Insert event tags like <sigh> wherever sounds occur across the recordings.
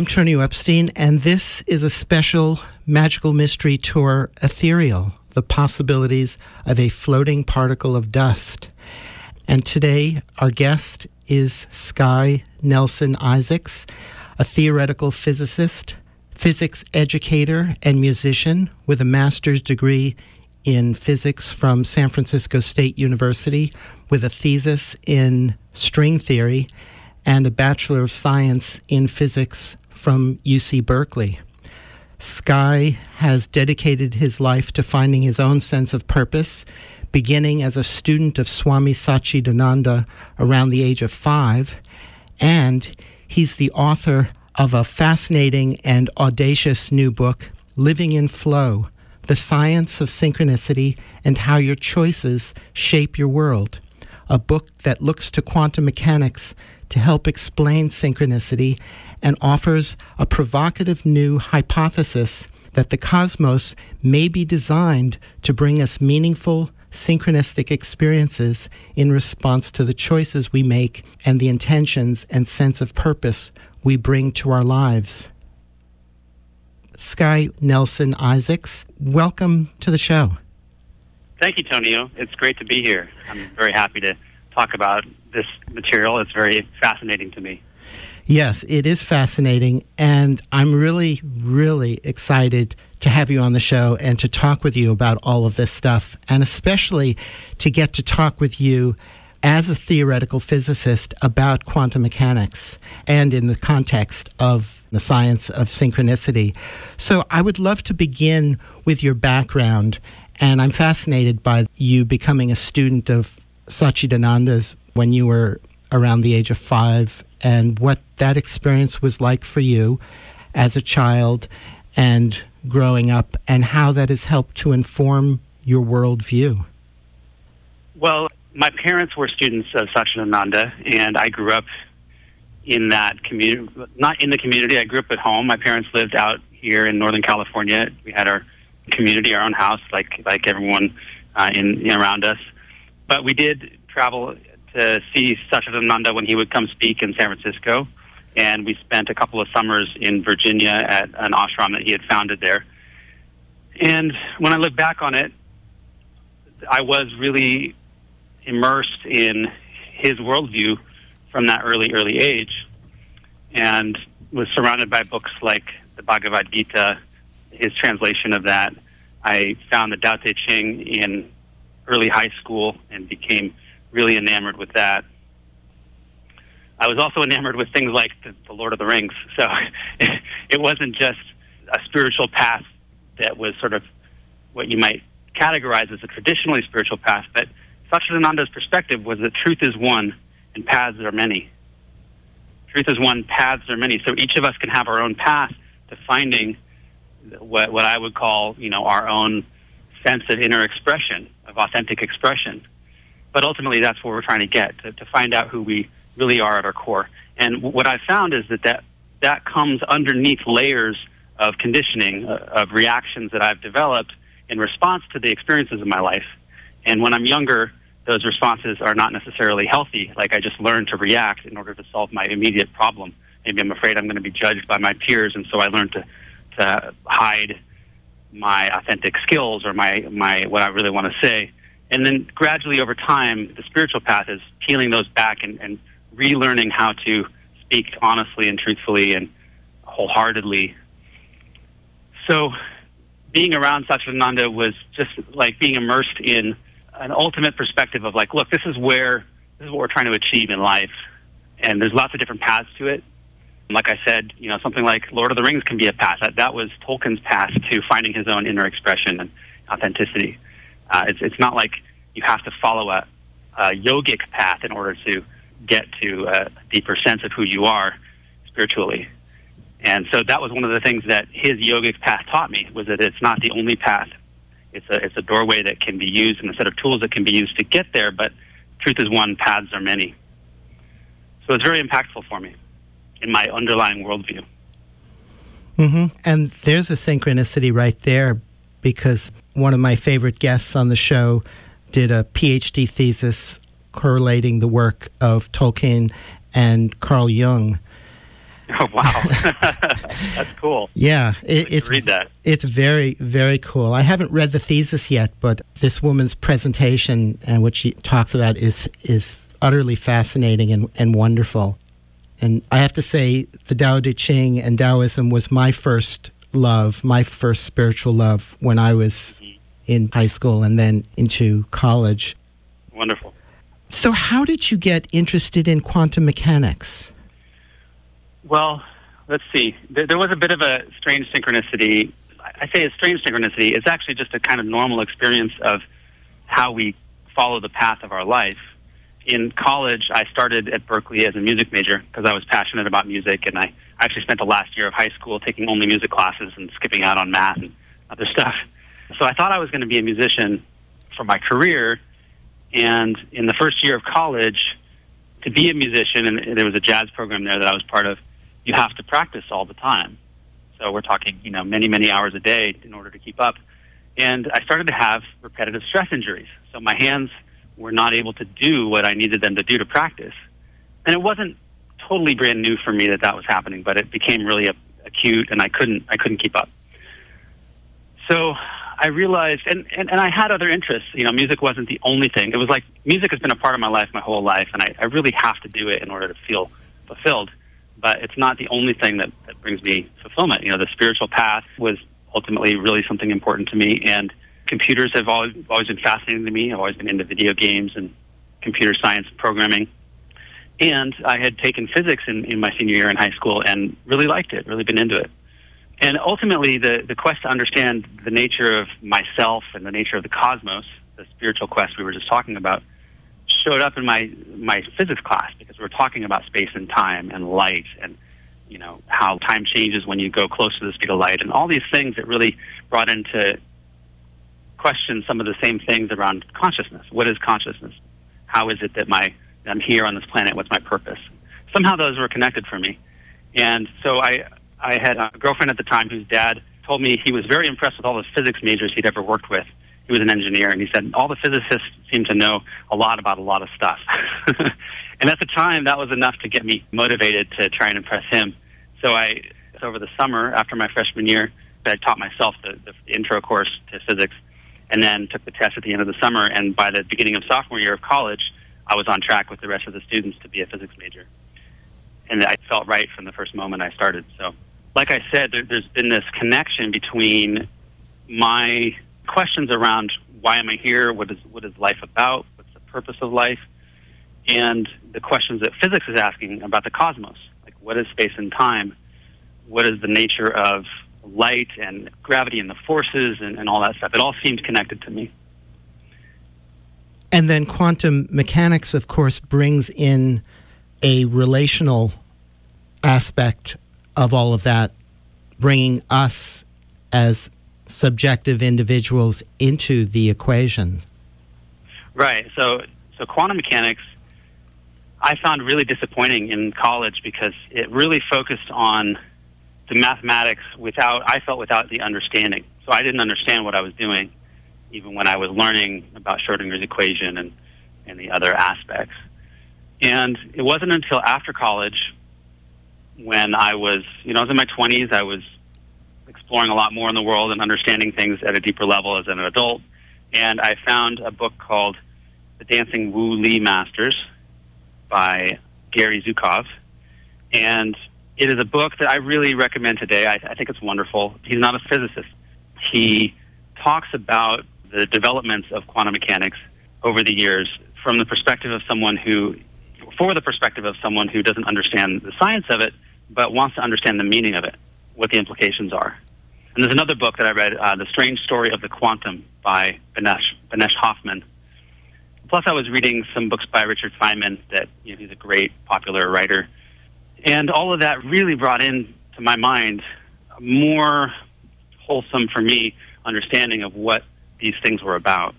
I'm Tony Epstein, and this is a special magical mystery tour, Ethereal The Possibilities of a Floating Particle of Dust. And today, our guest is Sky Nelson Isaacs, a theoretical physicist, physics educator, and musician with a master's degree in physics from San Francisco State University, with a thesis in string theory and a Bachelor of Science in Physics from UC Berkeley. Sky has dedicated his life to finding his own sense of purpose, beginning as a student of Swami Satchidananda around the age of five, and he's the author of a fascinating and audacious new book, Living in Flow The Science of Synchronicity and How Your Choices Shape Your World, a book that looks to quantum mechanics to help explain synchronicity and offers a provocative new hypothesis that the cosmos may be designed to bring us meaningful, synchronistic experiences in response to the choices we make and the intentions and sense of purpose we bring to our lives. Sky Nelson Isaacs, welcome to the show. Thank you, Tonio. It's great to be here. I'm very happy to talk about this material. It's very fascinating to me. Yes, it is fascinating. And I'm really, really excited to have you on the show and to talk with you about all of this stuff, and especially to get to talk with you as a theoretical physicist about quantum mechanics and in the context of the science of synchronicity. So I would love to begin with your background. And I'm fascinated by you becoming a student of Satchidananda's when you were around the age of five and what that experience was like for you as a child and growing up and how that has helped to inform your worldview. Well, my parents were students of Satchidananda, and I grew up in that community. Not in the community, I grew up at home. My parents lived out here in Northern California. We had our community, our own house, like like everyone uh, in, in around us. But we did travel to see Satchidananda when he would come speak in San Francisco. And we spent a couple of summers in Virginia at an ashram that he had founded there. And when I look back on it, I was really immersed in his worldview from that early, early age and was surrounded by books like the Bhagavad Gita, his translation of that. I found the Tao Te Ching in early high school and became really enamored with that. I was also enamored with things like the, the Lord of the Rings. <laughs> So it, wasn't just a spiritual path that was sort of what you might categorize as a traditionally spiritual path, but Satchidananda's perspective was that truth is one and paths are many. Truth is one, paths are many. So each of us can have our own path to finding what, what I would call, you know, our own sense of inner expression, of authentic expression. But ultimately, that's what we're trying to get to, to find out who we really are at our core. And what I've found is that that, that comes underneath layers of conditioning, uh, of reactions that I've developed in response to the experiences of my life. And when I'm younger, those responses are not necessarily healthy. Like I just learned to react in order to solve my immediate problem. Maybe I'm afraid I'm going to be judged by my peers, and so I learned to, to hide my authentic skills or my, my what I really want to say. And then gradually over time, the spiritual path is peeling those back and, and relearning how to speak honestly and truthfully and wholeheartedly. So being around Satchidananda was just like being immersed in an ultimate perspective of like, look, this is where this is what we're trying to achieve in life, and there's lots of different paths to it. Like I said, you know, something like Lord of the Rings can be a path. That that was Tolkien's path to finding his own inner expression and authenticity. Uh, it's it's not like you have to follow a, a yogic path in order to get to a deeper sense of who you are spiritually. And so that was one of the things that his yogic path taught me was that it's not the only path. It's a it's a doorway that can be used and a set of tools that can be used to get there. But truth is one, paths are many. So it's very impactful for me in my underlying worldview. Mm-hmm. And there's a synchronicity right there because one of my favorite guests on the show did a PhD thesis correlating the work of Tolkien and Carl Jung. Oh wow, <laughs> that's cool. Yeah, it, it's read that. It's very very cool. I haven't read the thesis yet, but this woman's presentation and what she talks about is is utterly fascinating and, and wonderful. And I have to say, the Tao Te Ching and Taoism was my first love, my first spiritual love when I was in high school and then into college. Wonderful. So, how did you get interested in quantum mechanics? Well, let's see. There, there was a bit of a strange synchronicity. I say a strange synchronicity. It's actually just a kind of normal experience of how we follow the path of our life. In college, I started at Berkeley as a music major because I was passionate about music, and I actually spent the last year of high school taking only music classes and skipping out on math and other stuff. So I thought I was going to be a musician for my career. And in the first year of college, to be a musician, and there was a jazz program there that I was part of, you have to practice all the time. So we're talking, you know, many, many hours a day in order to keep up. And I started to have repetitive stress injuries. So my hands were not able to do what I needed them to do to practice. And it wasn't totally brand new for me that that was happening, but it became really acute, and I couldn't, I couldn't keep up. So I realized, and, and, and I had other interests. You know, music wasn't the only thing. It was like music has been a part of my life my whole life, and I, I really have to do it in order to feel fulfilled but it's not the only thing that, that brings me fulfillment. You know, the spiritual path was ultimately really something important to me, and computers have always, always been fascinating to me. I've always been into video games and computer science and programming. And I had taken physics in, in my senior year in high school and really liked it, really been into it. And ultimately, the, the quest to understand the nature of myself and the nature of the cosmos, the spiritual quest we were just talking about, showed up in my my physics class because we were talking about space and time and light and you know how time changes when you go close to the speed of light and all these things that really brought into question some of the same things around consciousness. What is consciousness? How is it that my I'm here on this planet? What's my purpose? Somehow those were connected for me, and so I I had a girlfriend at the time whose dad told me he was very impressed with all the physics majors he'd ever worked with he was an engineer, and he said all the physicists seem to know a lot about a lot of stuff. <laughs> and at the time, that was enough to get me motivated to try and impress him. So I, over the summer after my freshman year, I taught myself the, the intro course to physics, and then took the test at the end of the summer. And by the beginning of sophomore year of college, I was on track with the rest of the students to be a physics major. And I felt right from the first moment I started. So, like I said, there, there's been this connection between my questions around why am I here? What is what is life about? What's the purpose of life? And the questions that physics is asking about the cosmos, like what is space and time? What is the nature of light and gravity and the forces and, and all that stuff? It all seemed connected to me. And then quantum mechanics, of course, brings in a relational aspect of all of that, bringing us as subjective individuals into the equation. Right. So, so quantum mechanics, I found really disappointing in college because it really focused on the mathematics without, I felt, without the understanding. So I didn't understand what I was doing, even when I was learning about Schrodinger's equation and, and the other aspects. And it wasn't until after college when I was, you know, I was in my 20s, I was exploring a lot more in the world and understanding things at a deeper level as an adult. And I found a book called The Dancing Wu Li Masters by Gary Zukav. And it is a book that I really recommend today. I, I think it's wonderful. He's not a physicist. He talks about the developments of quantum mechanics over the years from the perspective of someone who, for the perspective of someone who doesn't understand the science of it, but wants to understand the meaning of it what the implications are. And there's another book that I read, uh, The Strange Story of the Quantum by Banesh, Banesh Hoffmann. Plus, I was reading some books by Richard Feynman that you know, he's a great popular writer. And all of that really brought in to my mind a more wholesome for me understanding of what these things were about.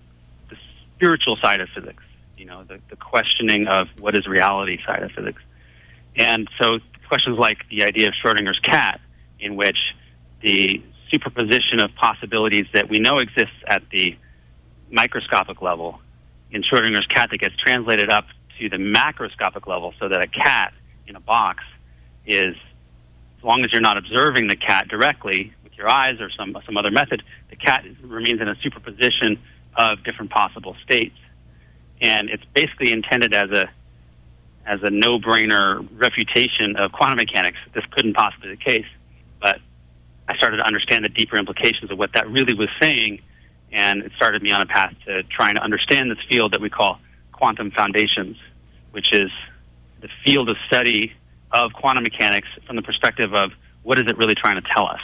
The spiritual side of physics, you know, the, the questioning of what is reality side of physics. And so questions like the idea of Schrodinger's cat in which the superposition of possibilities that we know exists at the microscopic level in Schrodinger's cat that gets translated up to the macroscopic level so that a cat in a box is as long as you're not observing the cat directly with your eyes or some some other method, the cat remains in a superposition of different possible states, and it's basically intended as a as a no-brainer refutation of quantum mechanics. This couldn't possibly be the case, but I started to understand the deeper implications of what that really was saying, and it started me on a path to trying to understand this field that we call quantum foundations, which is the field of study of quantum mechanics from the perspective of what is it really trying to tell us,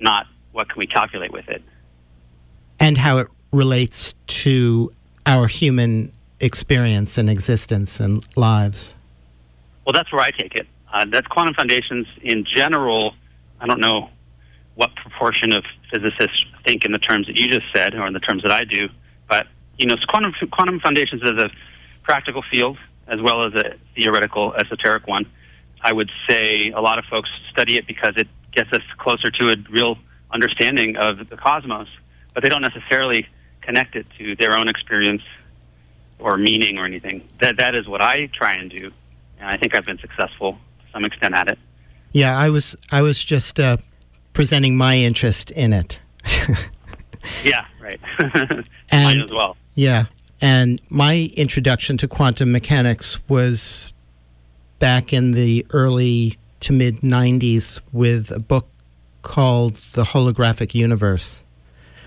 not what can we calculate with it. And how it relates to our human experience and existence and lives. Well, that's where I take it. Uh, that's quantum foundations in general. I don't know what proportion of physicists think in the terms that you just said or in the terms that I do, but you know, quantum quantum foundations is a practical field as well as a theoretical esoteric one. I would say a lot of folks study it because it gets us closer to a real understanding of the cosmos, but they don't necessarily connect it to their own experience or meaning or anything. That that is what I try and do, and I think I've been successful to some extent at it. Yeah, I was I was just uh, presenting my interest in it. <laughs> yeah, right. <laughs> Mine as well. Yeah, and my introduction to quantum mechanics was back in the early to mid 90s with a book called The Holographic Universe.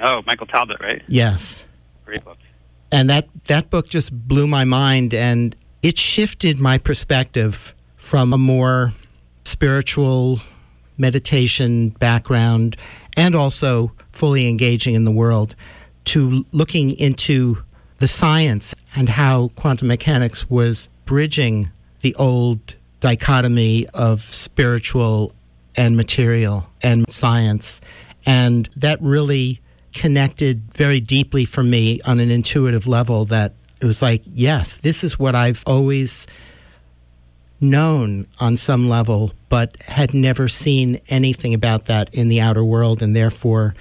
Oh, Michael Talbot, right? Yes. Great book. And that, that book just blew my mind and it shifted my perspective from a more spiritual meditation background and also fully engaging in the world to looking into the science and how quantum mechanics was bridging the old dichotomy of spiritual and material and science. And that really connected very deeply for me on an intuitive level that it was like, yes, this is what I've always known on some level, but had never seen anything about that in the outer world. And therefore,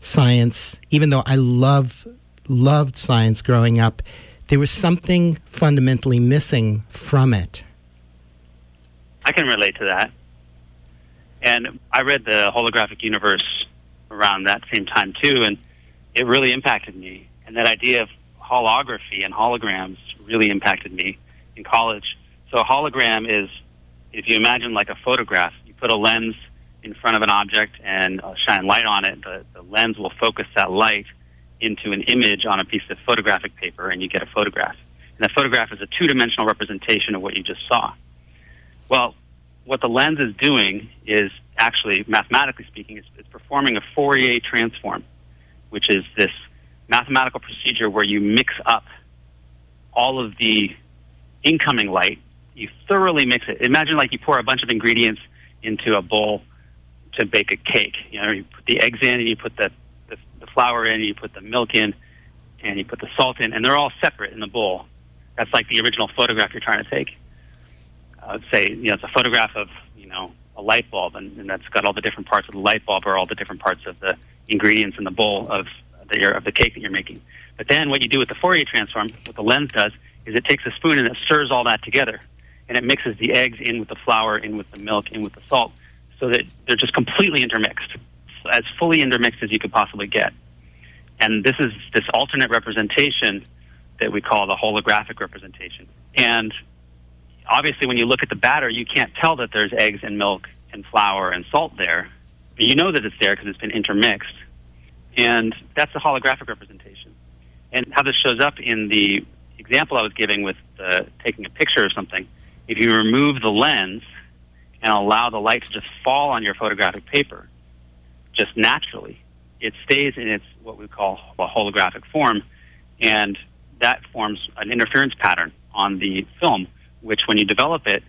science, even though I love loved science growing up, there was something fundamentally missing from it. I can relate to that. And I read the holographic universe around that same time too, and it really impacted me. And that idea of holography and holograms really impacted me in college. So a hologram is, if you imagine like a photograph, you put a lens in front of an object and shine light on it. The, the lens will focus that light into an image on a piece of photographic paper and you get a photograph. And that photograph is a two dimensional representation of what you just saw. Well, what the lens is doing is actually, mathematically speaking, it's, it's performing a Fourier transform, which is this mathematical procedure where you mix up all of the incoming light. You thoroughly mix it. Imagine like you pour a bunch of ingredients into a bowl to bake a cake. You know, you put the eggs in and you put the flour in, you put the milk in, and you put the salt in, and they're all separate in the bowl. That's like the original photograph you're trying to take. Say, you know, it's a photograph of, you know, a light bulb, and, and that's got all the different parts of the light bulb or all the different parts of the ingredients in the bowl of the, of the cake that you're making. But then what you do with the Fourier transform, what the lens does, is it takes a spoon and it stirs all that together. And it mixes the eggs in with the flour, in with the milk, in with the salt, so that they're just completely intermixed, as fully intermixed as you could possibly get. And this is this alternate representation that we call the holographic representation. And obviously, when you look at the batter, you can't tell that there's eggs and milk and flour and salt there. But you know that it's there because it's been intermixed. And that's the holographic representation. And how this shows up in the example I was giving with taking a picture of something, if you remove the lens and allow the light to just fall on your photographic paper, just naturally, it stays in its what we call a holographic form, and that forms an interference pattern on the film, which when you develop it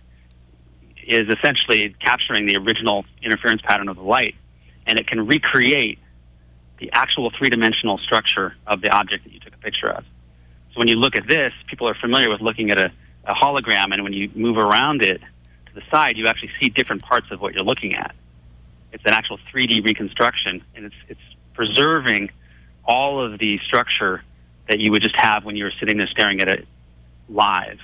is essentially capturing the original interference pattern of the light, and it can recreate the actual three-dimensional structure of the object that you took a picture of. So when you look at this, people are familiar with looking at a, a hologram, and when you move around it to the side, you actually see different parts of what you're looking at. It's an actual 3D reconstruction, and it's, it's preserving all of the structure that you would just have when you were sitting there staring at it live.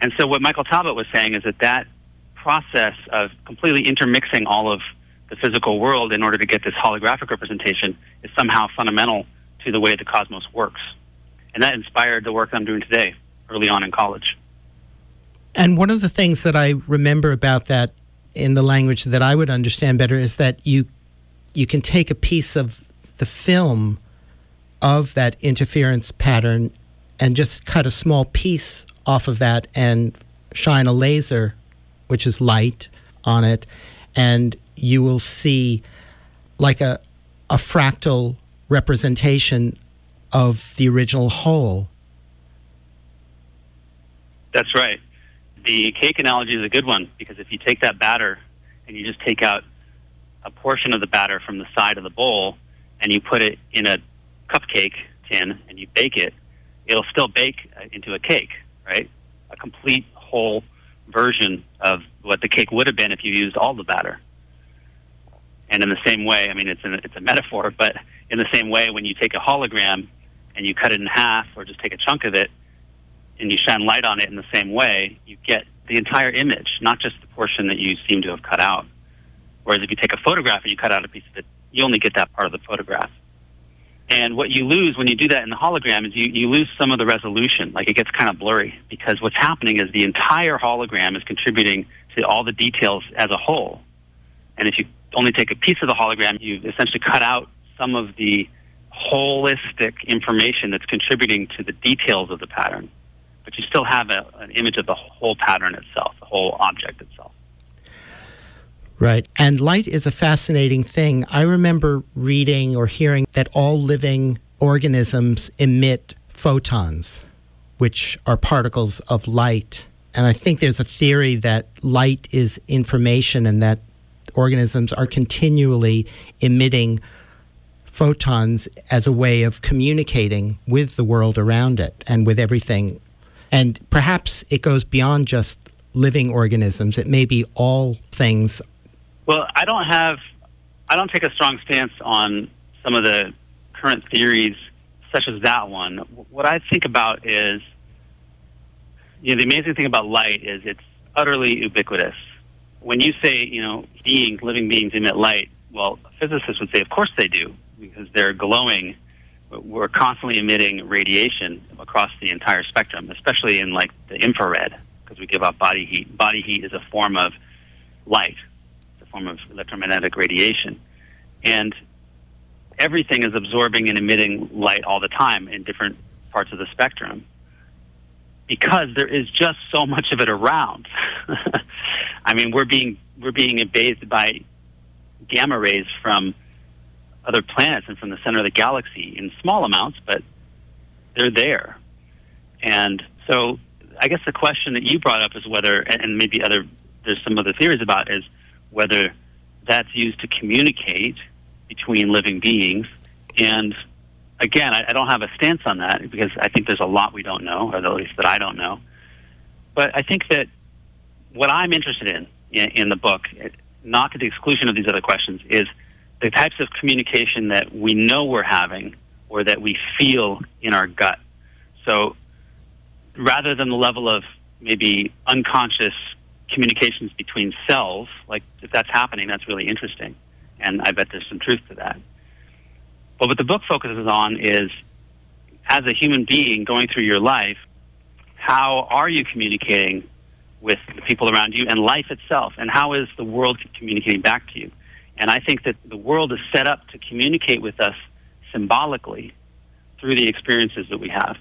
And so what Michael Talbot was saying is that that process of completely intermixing all of the physical world in order to get this holographic representation is somehow fundamental to the way the cosmos works. And that inspired the work I'm doing today, early on in college. And one of the things that I remember about that in the language that I would understand better is that you you can take a piece of the film of that interference pattern and just cut a small piece off of that and shine a laser, which is light, on it, and you will see like a, a fractal representation of the original whole. That's right. The cake analogy is a good one because if you take that batter and you just take out a portion of the batter from the side of the bowl and you put it in a cupcake tin and you bake it, it'll still bake uh, into a cake, right? A complete whole version of what the cake would have been if you used all the batter. And in the same way, I mean, it's, an, it's a metaphor, but in the same way, when you take a hologram and you cut it in half or just take a chunk of it and you shine light on it in the same way, you get the entire image, not just the portion that you seem to have cut out. Whereas if you take a photograph and you cut out a piece of it, you only get that part of the photograph. And what you lose when you do that in the hologram is you, you lose some of the resolution. Like it gets kind of blurry because what's happening is the entire hologram is contributing to all the details as a whole. And if you only take a piece of the hologram, you've essentially cut out some of the holistic information that's contributing to the details of the pattern. But you still have a, an image of the whole pattern itself, the whole object itself. Right. And light is a fascinating thing. I remember reading or hearing that all living organisms emit photons, which are particles of light. And I think there's a theory that light is information and that organisms are continually emitting photons as a way of communicating with the world around it and with everything. And perhaps it goes beyond just living organisms. It may be all things well, I don't have, I don't take a strong stance on some of the current theories, such as that one. What I think about is, you know, the amazing thing about light is it's utterly ubiquitous. When you say, you know, beings, living beings emit light, well, physicists would say, of course they do, because they're glowing. We're constantly emitting radiation across the entire spectrum, especially in like the infrared, because we give off body heat. Body heat is a form of light form of electromagnetic radiation. And everything is absorbing and emitting light all the time in different parts of the spectrum because there is just so much of it around. <laughs> I mean, we're being we're being bathed by gamma rays from other planets and from the center of the galaxy in small amounts, but they're there. And so, I guess the question that you brought up is whether, and maybe other there's some other theories about, is whether that's used to communicate between living beings. And again, I, I, don't have a stance on that because I think there's a lot we don't know, or at least that I don't know. But I think that what I'm interested in, in in the book, not to the exclusion of these other questions, is the types of communication that we know we're having or that we feel in our gut. So rather than the level of maybe unconscious communications between cells, like if that's happening, that's really interesting. And I bet there's some truth to that. But what the book focuses on is as a human being going through your life, how are you communicating with the people around you and life itself? And how is the world communicating back to you? And I think that the world is set up to communicate with us symbolically through the experiences that we have.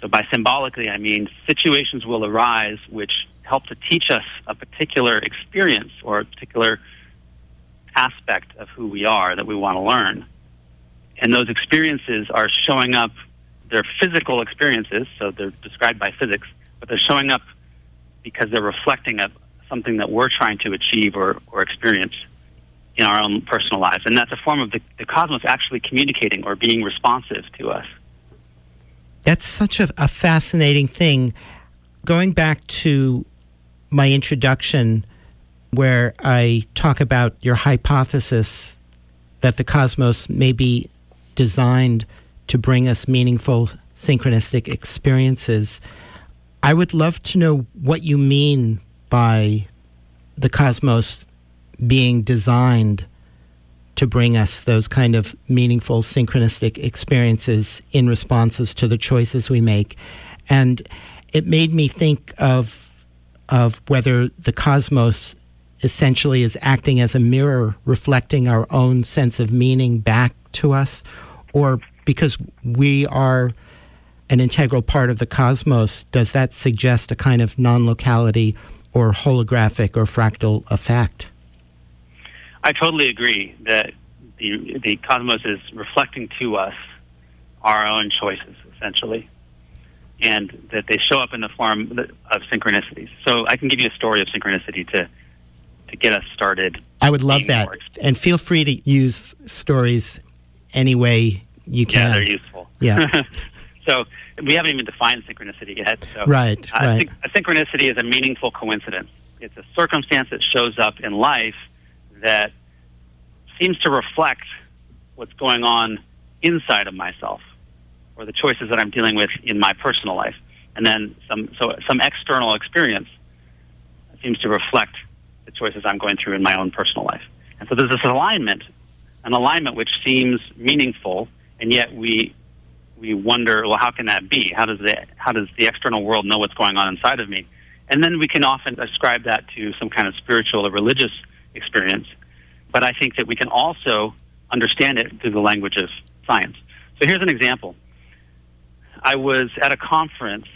So by symbolically, I mean situations will arise which help to teach us a particular experience or a particular aspect of who we are that we want to learn. And those experiences are showing up, they're physical experiences, so they're described by physics, but they're showing up because they're reflecting of something that we're trying to achieve or, or experience in our own personal lives. And that's a form of the, the cosmos actually communicating or being responsive to us. That's such a, a fascinating thing. Going back to my introduction, where I talk about your hypothesis that the cosmos may be designed to bring us meaningful synchronistic experiences. I would love to know what you mean by the cosmos being designed to bring us those kind of meaningful synchronistic experiences in responses to the choices we make. And it made me think of of whether the cosmos essentially is acting as a mirror reflecting our own sense of meaning back to us or because we are an integral part of the cosmos does that suggest a kind of non-locality or holographic or fractal effect I totally agree that the the cosmos is reflecting to us our own choices, essentially, and that they show up in the form of synchronicities. So I can give you a story of synchronicity to to get us started. I would love that, and feel free to use stories any way you can. Yeah, they're useful. Yeah. <laughs> so we haven't even defined synchronicity yet. So right, uh, right. A synchronicity is a meaningful coincidence. It's a circumstance that shows up in life that seems to reflect what's going on inside of myself or the choices that I'm dealing with in my personal life. And then some, so some external experience seems to reflect the choices I'm going through in my own personal life. And so there's this alignment, an alignment which seems meaningful, and yet we, we wonder, well, how can that be? How does, the, how does the external world know what's going on inside of me? And then we can often ascribe that to some kind of spiritual or religious experience but I think that we can also understand it through the language of science. So here's an example. I was at a conference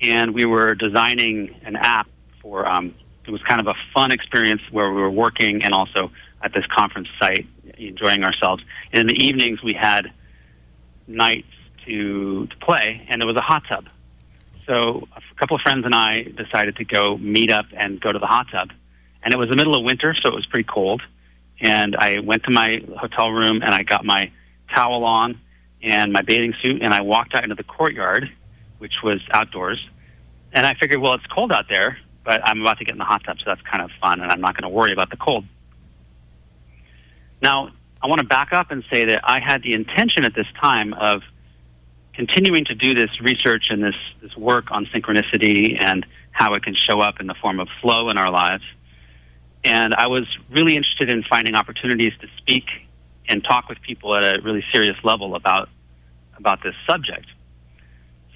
and we were designing an app for, um, it was kind of a fun experience where we were working and also at this conference site enjoying ourselves. And in the evenings we had nights to, to play and there was a hot tub. So a couple of friends and I decided to go meet up and go to the hot tub. And it was the middle of winter, so it was pretty cold and I went to my hotel room and I got my towel on and my bathing suit and I walked out into the courtyard, which was outdoors. And I figured, well, it's cold out there, but I'm about to get in the hot tub, so that's kind of fun, and I'm not going to worry about the cold. Now, I want to back up and say that I had the intention at this time of continuing to do this research and this, this work on synchronicity and how it can show up in the form of flow in our lives and I was really interested in finding opportunities to speak and talk with people at a really serious level about about this subject.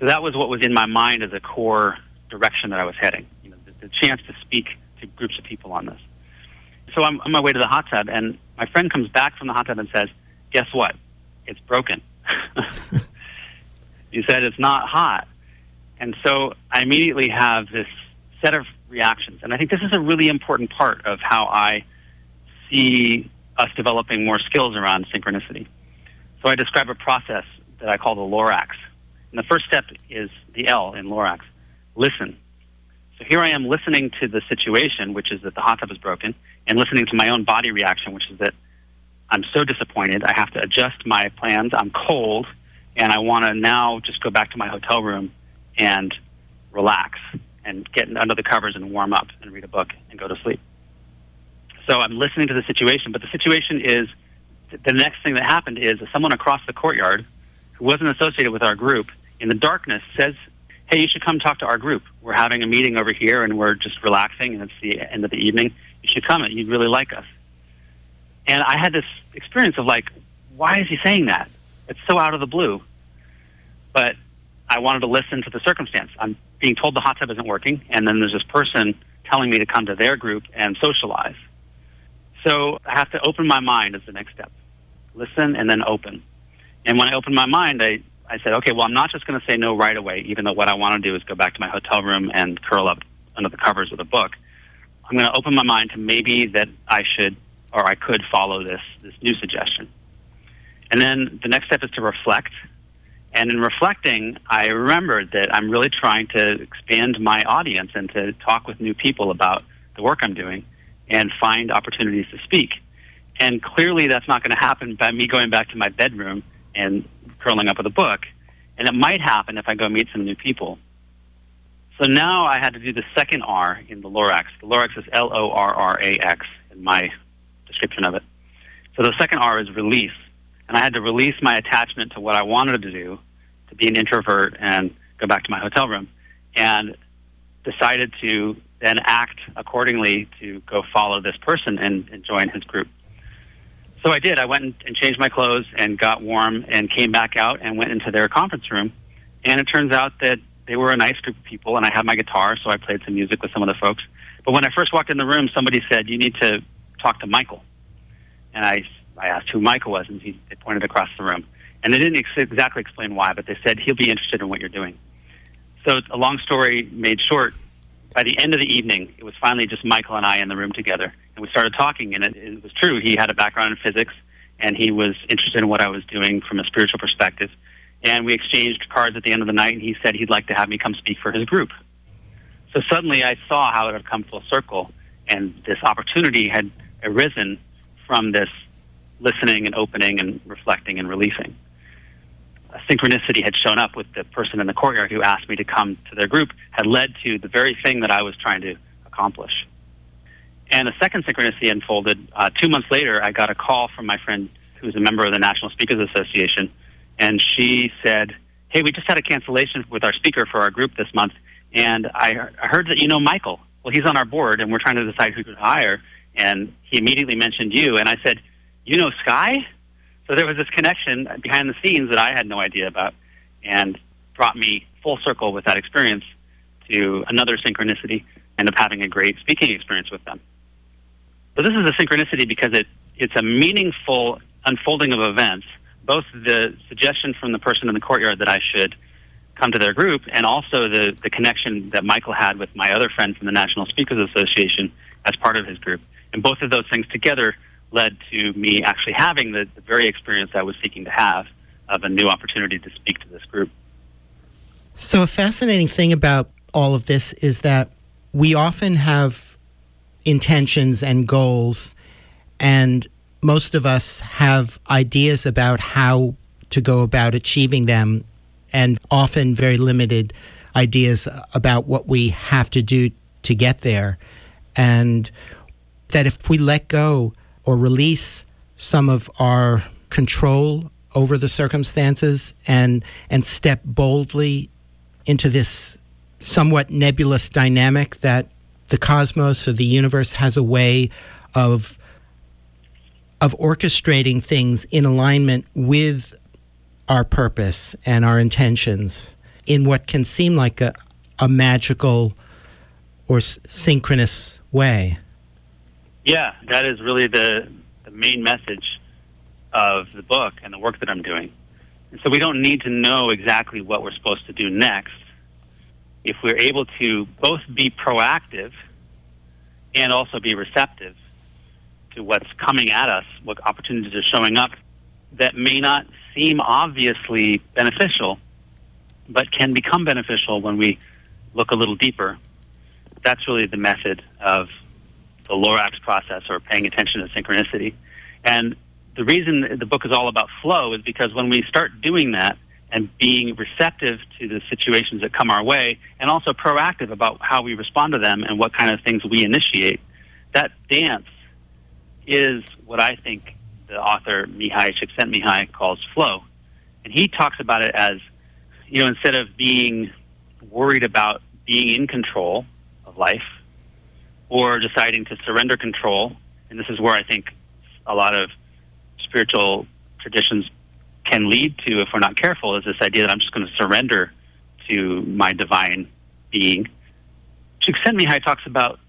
So that was what was in my mind as a core direction that I was heading. You know, the, the chance to speak to groups of people on this. So I'm on my way to the hot tub, and my friend comes back from the hot tub and says, "Guess what? It's broken." <laughs> he said it's not hot, and so I immediately have this set of reactions. And I think this is a really important part of how I see us developing more skills around synchronicity. So I describe a process that I call the Lorax. And the first step is the L in Lorax listen. So here I am listening to the situation, which is that the hot tub is broken, and listening to my own body reaction, which is that I'm so disappointed. I have to adjust my plans. I'm cold, and I want to now just go back to my hotel room and relax and get under the covers and warm up and read a book and go to sleep. So I'm listening to the situation, but the situation is the next thing that happened is someone across the courtyard who wasn't associated with our group in the darkness says, Hey, you should come talk to our group. We're having a meeting over here and we're just relaxing and it's the end of the evening. You should come. You'd really like us. And I had this experience of like, why is he saying that? It's so out of the blue. But I wanted to listen to the circumstance. I'm being told the hot tub isn't working, and then there's this person telling me to come to their group and socialize. So I have to open my mind as the next step. Listen and then open. And when I opened my mind, I, I said, okay, well, I'm not just going to say no right away, even though what I want to do is go back to my hotel room and curl up under the covers with a book. I'm going to open my mind to maybe that I should or I could follow this, this new suggestion. And then the next step is to reflect and in reflecting, I remembered that I'm really trying to expand my audience and to talk with new people about the work I'm doing and find opportunities to speak. And clearly, that's not going to happen by me going back to my bedroom and curling up with a book. And it might happen if I go meet some new people. So now I had to do the second R in the Lorax. The Lorax is L O R R A X in my description of it. So the second R is release and I had to release my attachment to what I wanted to do, to be an introvert and go back to my hotel room, and decided to then act accordingly to go follow this person and, and join his group. So I did. I went and changed my clothes and got warm and came back out and went into their conference room. And it turns out that they were a nice group of people, and I had my guitar, so I played some music with some of the folks. But when I first walked in the room, somebody said, "You need to talk to Michael." And I, I asked who Michael was, and he, they pointed across the room. And they didn't ex- exactly explain why, but they said he'll be interested in what you're doing. So, a long story made short, by the end of the evening, it was finally just Michael and I in the room together. And we started talking, and it, it was true. He had a background in physics, and he was interested in what I was doing from a spiritual perspective. And we exchanged cards at the end of the night, and he said he'd like to have me come speak for his group. So suddenly I saw how it had come full circle, and this opportunity had arisen from this listening and opening and reflecting and releasing. A synchronicity had shown up with the person in the courtyard who asked me to come to their group, had led to the very thing that I was trying to accomplish. And a second synchronicity unfolded. Uh, two months later, I got a call from my friend who's a member of the National Speakers Association, and she said, Hey, we just had a cancellation with our speaker for our group this month, and I, I heard that you know Michael. Well, he's on our board, and we're trying to decide who to hire. And he immediately mentioned you, and I said, You know Sky? So there was this connection behind the scenes that I had no idea about, and brought me full circle with that experience to another synchronicity, and of having a great speaking experience with them. So this is a synchronicity because it, it's a meaningful unfolding of events, both the suggestion from the person in the courtyard that I should come to their group, and also the, the connection that Michael had with my other friend from the National Speakers Association as part of his group. And both of those things together led to me actually having the, the very experience I was seeking to have of a new opportunity to speak to this group. So, a fascinating thing about all of this is that we often have intentions and goals, and most of us have ideas about how to go about achieving them, and often very limited ideas about what we have to do to get there. And that if we let go or release some of our control over the circumstances and and step boldly into this somewhat nebulous dynamic that the cosmos or the universe has a way of of orchestrating things in alignment with our purpose and our intentions in what can seem like a, a magical or s- synchronous way. Yeah, that is really the, the main message of the book and the work that I'm doing. And so we don't need to know exactly what we're supposed to do next. If we're able to both be proactive and also be receptive to what's coming at us, what opportunities are showing up that may not seem obviously beneficial, but can become beneficial when we look a little deeper. That's really the method of the Lorax process or paying attention to synchronicity. And the reason the book is all about flow is because when we start doing that and being receptive to the situations that come our way and also proactive about how we respond to them and what kind of things we initiate, that dance is what I think the author Mihaly Csikszentmihalyi calls flow. And he talks about it as, you know, instead of being worried about being in control of life or deciding to surrender control, and this is where I think a lot of spiritual traditions can lead to if we're not careful, is this idea that I'm just going to surrender to my divine being. Csikszentmihalyi talks about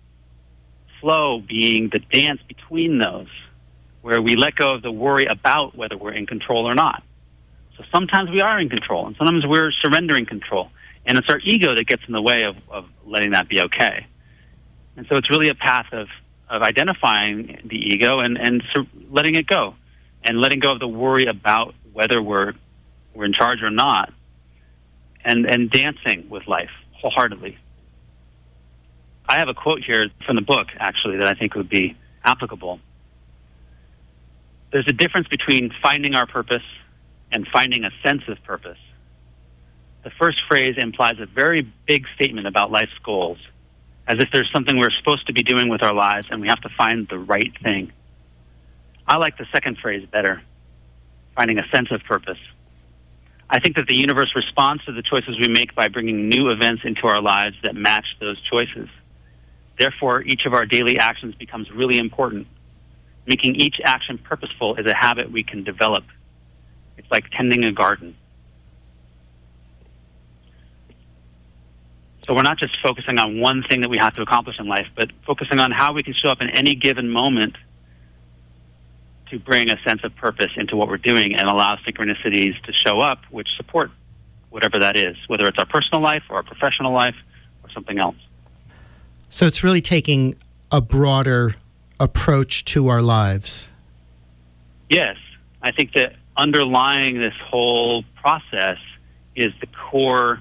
flow being the dance between those, where we let go of the worry about whether we're in control or not. So sometimes we are in control, and sometimes we're surrendering control. And it's our ego that gets in the way of, of letting that be okay. And so it's really a path of, of identifying the ego and, and sur- letting it go, and letting go of the worry about whether we're, we're in charge or not, and, and dancing with life wholeheartedly. I have a quote here from the book, actually, that I think would be applicable. There's a difference between finding our purpose and finding a sense of purpose. The first phrase implies a very big statement about life's goals, as if there's something we're supposed to be doing with our lives and we have to find the right thing. I like the second phrase better, finding a sense of purpose. I think that the universe responds to the choices we make by bringing new events into our lives that match those choices. Therefore, each of our daily actions becomes really important. Making each action purposeful is a habit we can develop. It's like tending a garden. So we're not just focusing on one thing that we have to accomplish in life, but focusing on how we can show up in any given moment to bring a sense of purpose into what we're doing and allow synchronicities to show up which support whatever that is, whether it's our personal life or our professional life or something else. So it's really taking a broader approach to our lives. Yes. I think that underlying this whole process is the core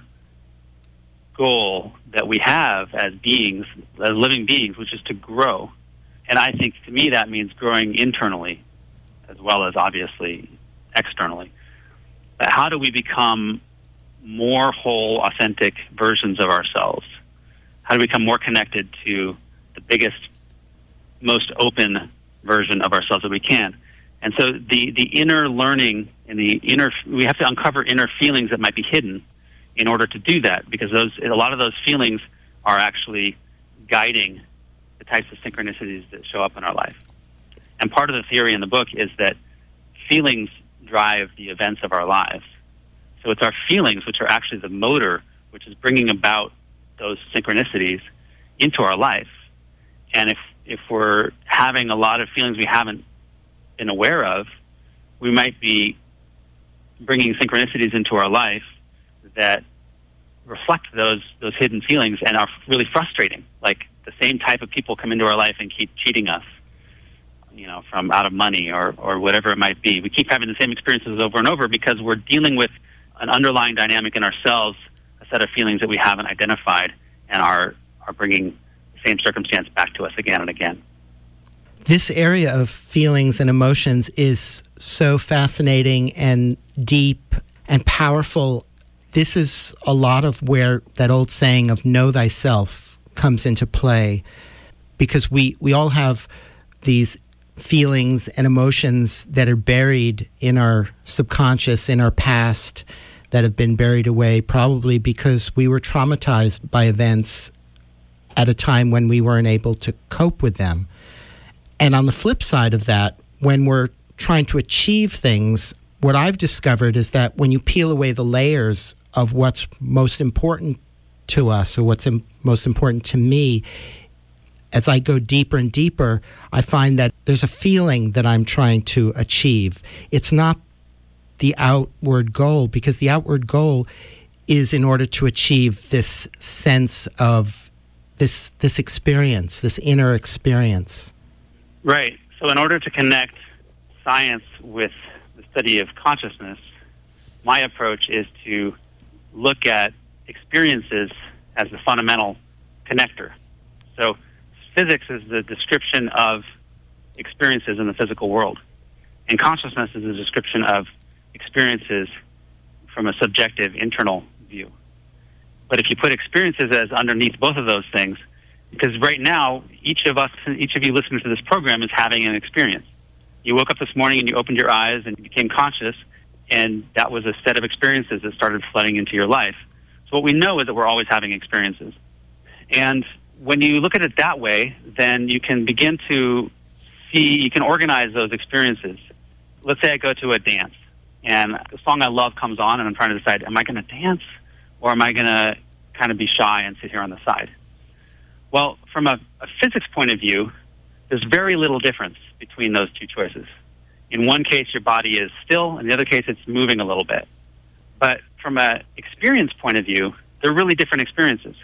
goal that we have as beings, as living beings, which is to grow. And I think to me that means growing internally as well as obviously externally. But how do we become more whole, authentic versions of ourselves? How do we become more connected to the biggest, most open version of ourselves that we can? And so the, the inner learning and the inner, we have to uncover inner feelings that might be hidden in order to do that because those, a lot of those feelings are actually guiding the types of synchronicities that show up in our life. And part of the theory in the book is that feelings drive the events of our lives. So it's our feelings which are actually the motor which is bringing about those synchronicities into our life. And if, if we're having a lot of feelings we haven't been aware of, we might be bringing synchronicities into our life that reflect those those hidden feelings and are really frustrating. Like the same type of people come into our life and keep cheating us, you know, from out of money or or whatever it might be. We keep having the same experiences over and over because we're dealing with an underlying dynamic in ourselves, a set of feelings that we haven't identified and are are bringing the same circumstance back to us again and again. This area of feelings and emotions is so fascinating and deep and powerful this is a lot of where that old saying of know thyself comes into play because we, we all have these feelings and emotions that are buried in our subconscious, in our past, that have been buried away, probably because we were traumatized by events at a time when we weren't able to cope with them. And on the flip side of that, when we're trying to achieve things, what I've discovered is that when you peel away the layers of what's most important to us or what's Im- most important to me as I go deeper and deeper, I find that there's a feeling that I'm trying to achieve. It's not the outward goal because the outward goal is in order to achieve this sense of this this experience, this inner experience. Right. So in order to connect science with the study of consciousness, my approach is to look at experiences as the fundamental connector. So, physics is the description of experiences in the physical world, and consciousness is the description of experiences from a subjective internal view. But if you put experiences as underneath both of those things, because right now, each of us, each of you listening to this program is having an experience. You woke up this morning and you opened your eyes and you became conscious, and that was a set of experiences that started flooding into your life. So what we know is that we're always having experiences. And when you look at it that way, then you can begin to see, you can organize those experiences. Let's say I go to a dance and a song I love comes on and I'm trying to decide, am I going to dance or am I going to kind of be shy and sit here on the side? Well, from a, a physics point of view, there's very little difference between those two choices. In one case, your body is still. In the other case, it's moving a little bit. But from an experience point of view, they're really different experiences.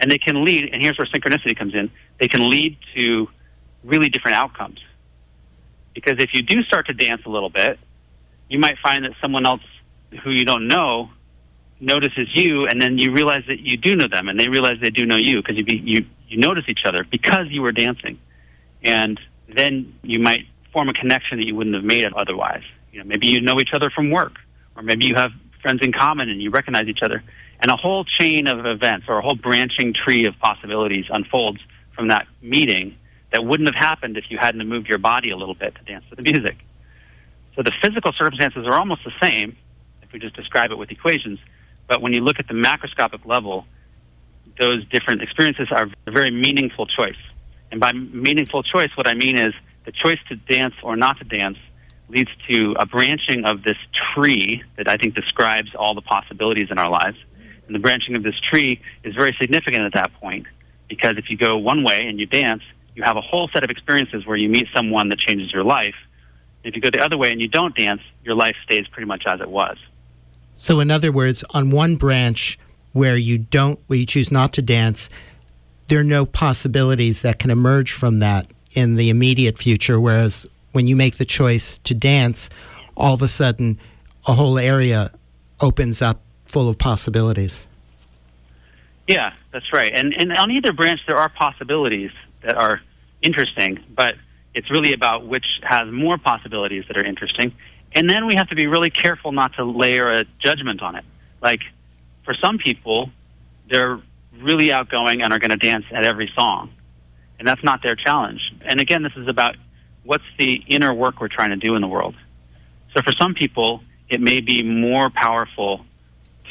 And they can lead, and here's where synchronicity comes in, they can lead to really different outcomes. Because if you do start to dance a little bit, you might find that someone else who you don't know notices you, and then you realize that you do know them, and they realize they do know you because you, you, you notice each other because you were dancing. And then you might form a connection that you wouldn't have made otherwise. You know, maybe you know each other from work, or maybe you have friends in common and you recognize each other. And a whole chain of events or a whole branching tree of possibilities unfolds from that meeting that wouldn't have happened if you hadn't moved your body a little bit to dance to the music. So the physical circumstances are almost the same if we just describe it with equations. But when you look at the macroscopic level, those different experiences are a very meaningful choice. And by meaningful choice, what I mean is the choice to dance or not to dance leads to a branching of this tree that I think describes all the possibilities in our lives. And the branching of this tree is very significant at that point because if you go one way and you dance, you have a whole set of experiences where you meet someone that changes your life. If you go the other way and you don't dance, your life stays pretty much as it was. So, in other words, on one branch where you don't, where you choose not to dance, there are no possibilities that can emerge from that in the immediate future. Whereas when you make the choice to dance, all of a sudden a whole area opens up full of possibilities. Yeah, that's right. And, and on either branch, there are possibilities that are interesting, but it's really about which has more possibilities that are interesting. And then we have to be really careful not to layer a judgment on it. Like, for some people, they're really outgoing and are going to dance at every song. And that's not their challenge. And again, this is about what's the inner work we're trying to do in the world. So for some people, it may be more powerful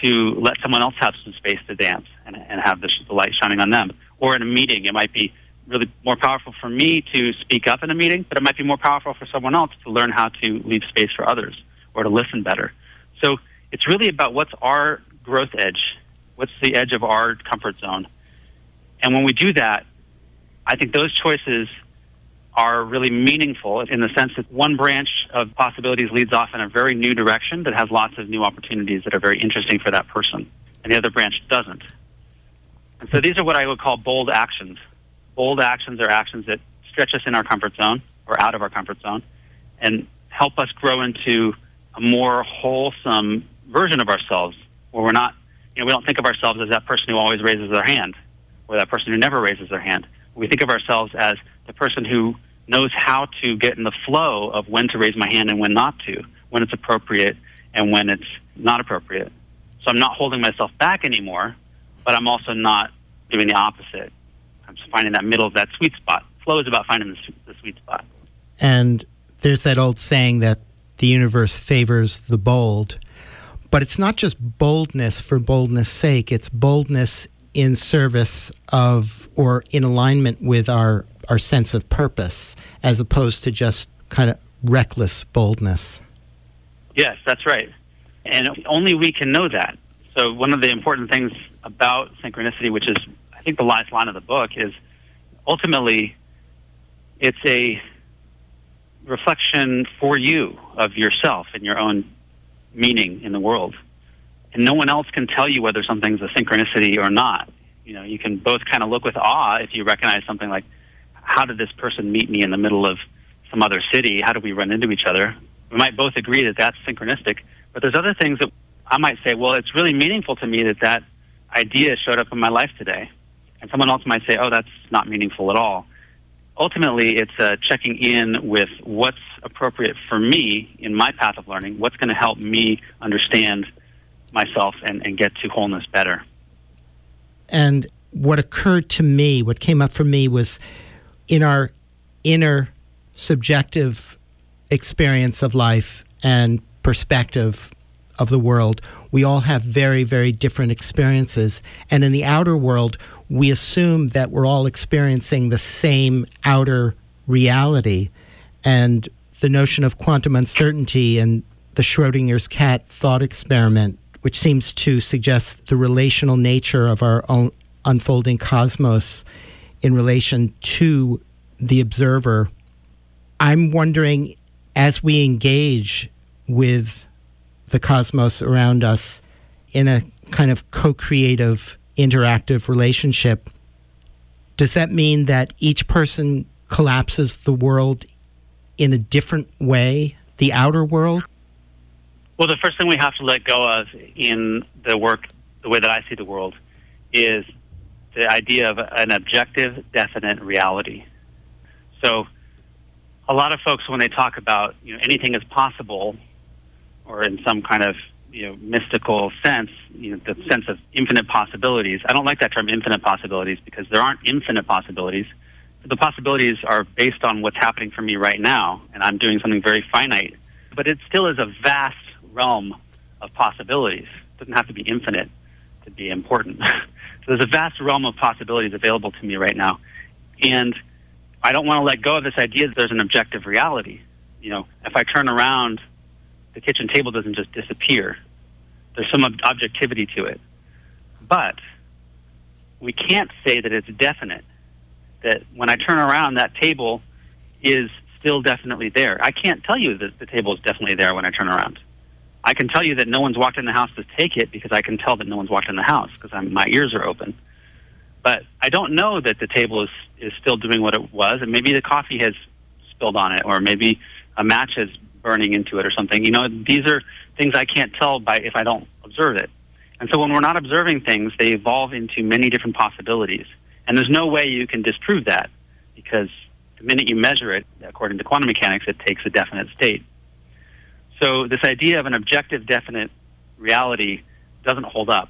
to let someone else have some space to dance and, and have the, the light shining on them. Or in a meeting, it might be really more powerful for me to speak up in a meeting, but it might be more powerful for someone else to learn how to leave space for others or to listen better. So it's really about what's our growth edge, what's the edge of our comfort zone. And when we do that, I think those choices are really meaningful in the sense that one branch of possibilities leads off in a very new direction that has lots of new opportunities that are very interesting for that person, and the other branch doesn't. And so these are what I would call bold actions. Bold actions are actions that stretch us in our comfort zone or out of our comfort zone and help us grow into a more wholesome version of ourselves where we're not, you know, we don't think of ourselves as that person who always raises their hand or that person who never raises their hand. We think of ourselves as the person who knows how to get in the flow of when to raise my hand and when not to, when it's appropriate and when it's not appropriate. So I'm not holding myself back anymore, but I'm also not doing the opposite. I'm just finding that middle of that sweet spot. Flow is about finding the, the sweet spot. And there's that old saying that the universe favors the bold. But it's not just boldness for boldness' sake, it's boldness in service of or in alignment with our, our sense of purpose as opposed to just kind of reckless boldness. Yes, that's right. And only we can know that. So, one of the important things about synchronicity, which is, I think, the last line of the book, is ultimately it's a reflection for you of yourself and your own meaning in the world. And no one else can tell you whether something's a synchronicity or not. You know, you can both kind of look with awe if you recognize something like, how did this person meet me in the middle of some other city? How did we run into each other? We might both agree that that's synchronistic, but there's other things that I might say, well, it's really meaningful to me that that idea showed up in my life today. And someone else might say, oh, that's not meaningful at all. Ultimately, it's uh, checking in with what's appropriate for me in my path of learning, what's going to help me understand myself and, and get to wholeness better. And what occurred to me, what came up for me was in our inner subjective experience of life and perspective of the world, we all have very, very different experiences. And in the outer world, we assume that we're all experiencing the same outer reality. And the notion of quantum uncertainty and the Schrodinger's cat thought experiment which seems to suggest the relational nature of our own unfolding cosmos in relation to the observer. I'm wondering, as we engage with the cosmos around us in a kind of co creative, interactive relationship, does that mean that each person collapses the world in a different way, the outer world? Well, the first thing we have to let go of in the work, the way that I see the world, is the idea of an objective, definite reality. So, a lot of folks, when they talk about you know anything is possible, or in some kind of you know mystical sense, you know the sense of infinite possibilities. I don't like that term, infinite possibilities, because there aren't infinite possibilities. The possibilities are based on what's happening for me right now, and I'm doing something very finite. But it still is a vast realm of possibilities. It doesn't have to be infinite to be important. <laughs> so there's a vast realm of possibilities available to me right now. And I don't want to let go of this idea that there's an objective reality. You know, if I turn around, the kitchen table doesn't just disappear. There's some ob- objectivity to it. But we can't say that it's definite. That when I turn around, that table is still definitely there. I can't tell you that the table is definitely there when I turn around. I can tell you that no one's walked in the house to take it because I can tell that no one's walked in the house because my ears are open. But I don't know that the table is is still doing what it was, and maybe the coffee has spilled on it, or maybe a match is burning into it, or something. You know, these are things I can't tell by if I don't observe it. And so when we're not observing things, they evolve into many different possibilities. And there's no way you can disprove that because the minute you measure it, according to quantum mechanics, it takes a definite state. So this idea of an objective, definite reality doesn't hold up.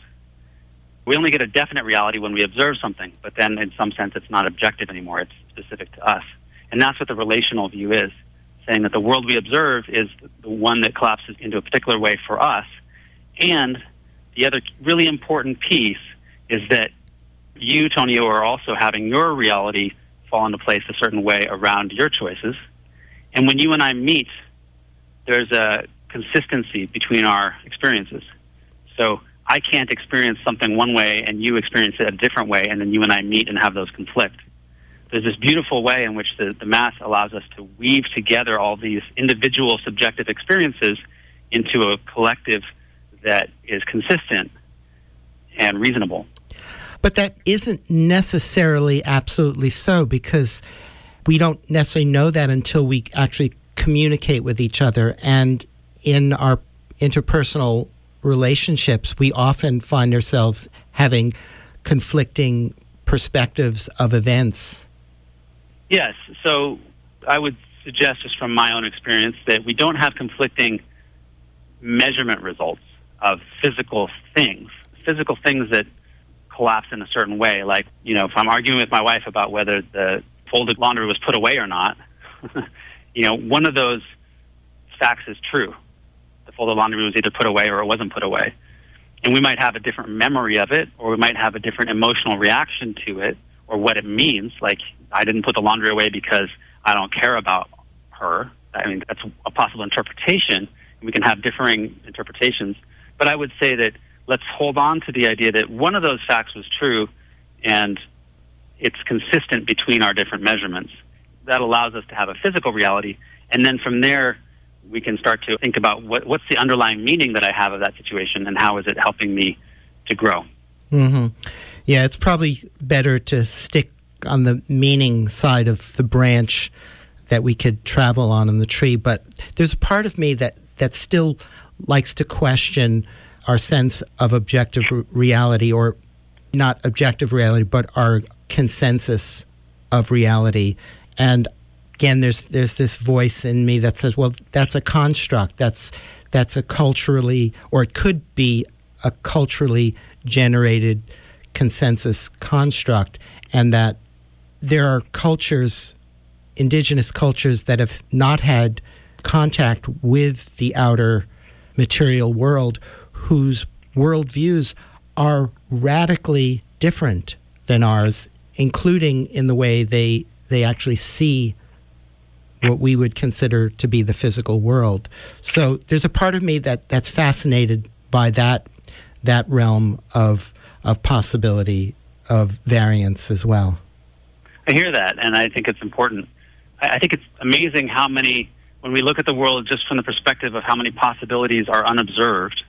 We only get a definite reality when we observe something, but then in some sense it's not objective anymore, it's specific to us. And that's what the relational view is, saying that the world we observe is the one that collapses into a particular way for us. And the other really important piece is that you, Tonio, are also having your reality fall into place a certain way around your choices. And when you and I meet, there's a consistency between our experiences. So I can't experience something one way and you experience it a different way, and then you and I meet and have those conflict. There's this beautiful way in which the, the math allows us to weave together all these individual subjective experiences into a collective that is consistent and reasonable. But that isn't necessarily absolutely so because we don't necessarily know that until we actually communicate with each other. And in our interpersonal relationships, we often find ourselves having conflicting perspectives of events. Yes. So I would suggest, just from my own experience, that we don't have conflicting measurement results of physical things, physical things that collapse in a certain way. Like, you know, if I'm arguing with my wife about whether the folded laundry was put away or not, <laughs> you know, one of those facts is true. The folded laundry was either put away or it wasn't put away. And we might have a different memory of it, or we might have a different emotional reaction to it, or what it means. Like, I didn't put the laundry away because I don't care about her. I mean, that's a possible interpretation. We can have differing interpretations. But I would say that let's hold on to the idea that one of those facts was true and it's consistent between our different measurements. That allows us to have a physical reality. And then from there, we can start to think about what, what's the underlying meaning that I have of that situation and how is it helping me to grow. Mm-hmm. Yeah, it's probably better to stick on the meaning side of the branch that we could travel on in the tree. But there's a part of me that, that still likes to question our sense of objective reality, or not objective reality, but our consensus of reality. And again, there's there's this voice in me that says, "Well, that's a construct. That's that's a culturally, or it could be a culturally generated consensus construct, and that there are cultures, indigenous cultures, that have not had contact with the outer material world whose worldviews are radically different than ours, including in the way they they actually see what we would consider to be the physical world. So there's a part of me that, that's fascinated by that that realm of of possibility of variance as well. I hear that, and I think it's important. I, I think it's amazing how many, when we look at the world just from the perspective of how many possibilities are unobserved,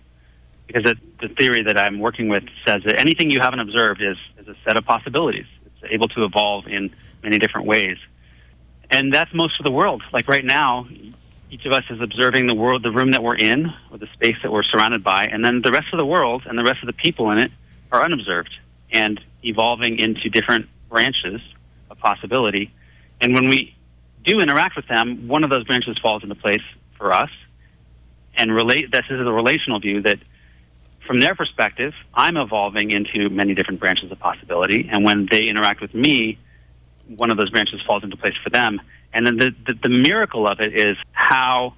because it, the theory that I'm working with says that anything you haven't observed is, is a set of possibilities. It's able to evolve in many different ways. And that's most of the world. Like right now, each of us is observing the world, the room that we're in, or the space that we're surrounded by, and then the rest of the world and the rest of the people in it are unobserved and evolving into different branches of possibility. And when we do interact with them, one of those branches falls into place for us. And relate. This is the relational view that from their perspective, I'm evolving into many different branches of possibility. And when they interact with me, one of those branches falls into place for them. And then the, the, the miracle of it is how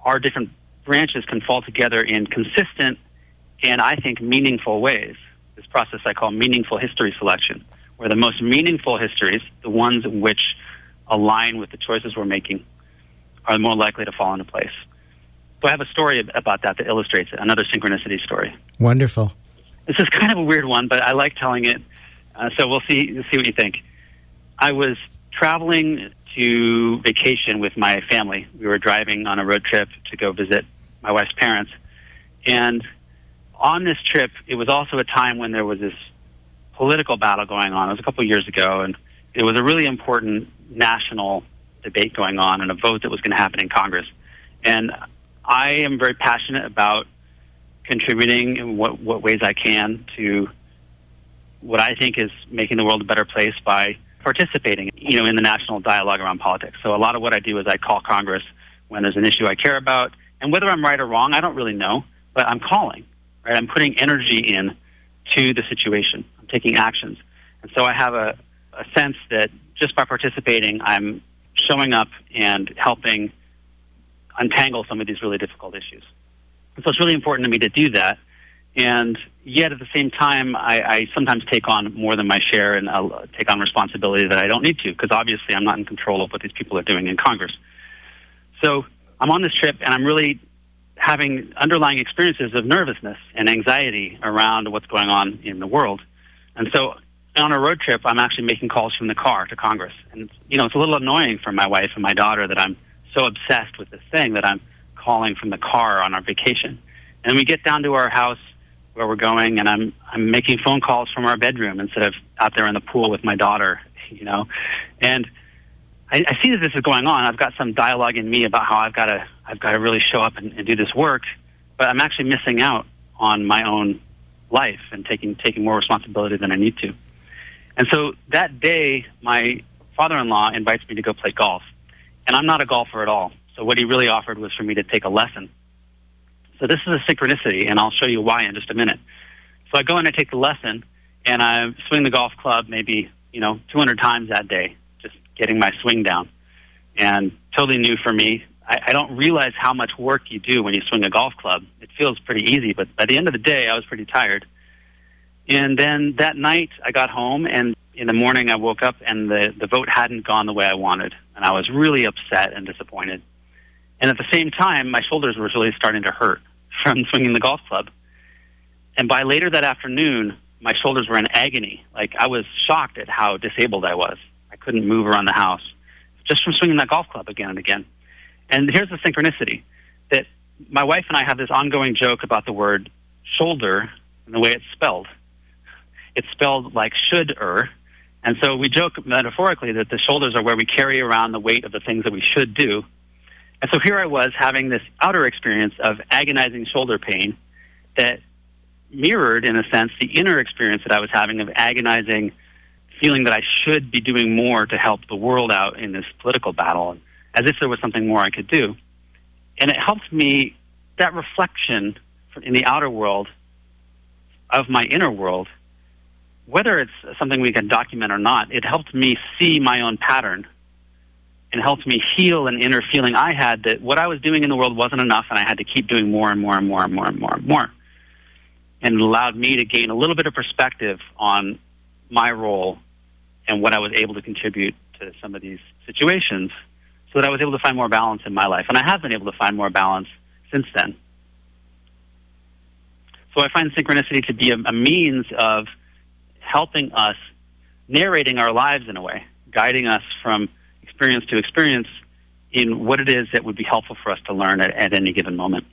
our different branches can fall together in consistent and I think meaningful ways. This process I call meaningful history selection, where the most meaningful histories, the ones which align with the choices we're making, are more likely to fall into place. So I have a story about that that illustrates it, another synchronicity story. Wonderful. This is <laughs> kind of a weird one, but I like telling it. Uh, so we'll see, we'll see what you think. I was traveling to vacation with my family. We were driving on a road trip to go visit my wife's parents. And on this trip, it was also a time when there was this political battle going on. It was a couple of years ago, and it was a really important national debate going on and a vote that was going to happen in Congress. And I am very passionate about contributing in what, what ways I can to what I think is making the world a better place by participating, you know, in the national dialogue around politics. So a lot of what I do is I call Congress when there's an issue I care about, and whether I'm right or wrong, I don't really know, but I'm calling, right? I'm putting energy in to the situation. I'm taking actions, and so I have a, a sense that just by participating, I'm showing up and helping untangle some of these really difficult issues. And so it's really important to me to do that. And yet at the same time, I, I sometimes take on more than my share and I'll take on responsibility that I don't need to because obviously I'm not in control of what these people are doing in Congress. So I'm on this trip and I'm really having underlying experiences of nervousness and anxiety around what's going on in the world. And so on a road trip, I'm actually making calls from the car to Congress. And, you know, it's a little annoying for my wife and my daughter that I'm so obsessed with this thing that I'm calling from the car on our vacation. And we get down to our house where we're going, and I'm I'm making phone calls from our bedroom instead of out there in the pool with my daughter, you know. And I, I see that this is going on. I've got some dialogue in me about how I've got to I've got to really show up and, and do this work, but I'm actually missing out on my own life and taking taking more responsibility than I need to. And so that day, my father-in-law invites me to go play golf, and I'm not a golfer at all. So what he really offered was for me to take a lesson so this is a synchronicity, and I'll show you why in just a minute. So I go and I take the lesson, and I swing the golf club maybe you know 200 times that day, just getting my swing down, and totally new for me. I, I don't realize how much work you do when you swing a golf club. It feels pretty easy, but by the end of the day, I was pretty tired. And then that night, I got home, and in the morning, I woke up, and the the vote hadn't gone the way I wanted, and I was really upset and disappointed. And at the same time, my shoulders were really starting to hurt from swinging the golf club. And by later that afternoon, my shoulders were in agony. Like I was shocked at how disabled I was. I couldn't move around the house just from swinging that golf club again and again. And here's the synchronicity that my wife and I have this ongoing joke about the word shoulder and the way it's spelled. It's spelled like should er. And so we joke metaphorically that the shoulders are where we carry around the weight of the things that we should do and so here I was having this outer experience of agonizing shoulder pain that mirrored, in a sense, the inner experience that I was having of agonizing feeling that I should be doing more to help the world out in this political battle, as if there was something more I could do. And it helped me, that reflection in the outer world of my inner world, whether it's something we can document or not, it helped me see my own pattern and helped me heal an inner feeling I had that what I was doing in the world wasn't enough and I had to keep doing more and more and more and more and more and more. And allowed me to gain a little bit of perspective on my role and what I was able to contribute to some of these situations so that I was able to find more balance in my life. And I have been able to find more balance since then. So I find synchronicity to be a, a means of helping us, narrating our lives in a way, guiding us from experience to experience in what it is that would be helpful for us to learn at, at any given moment.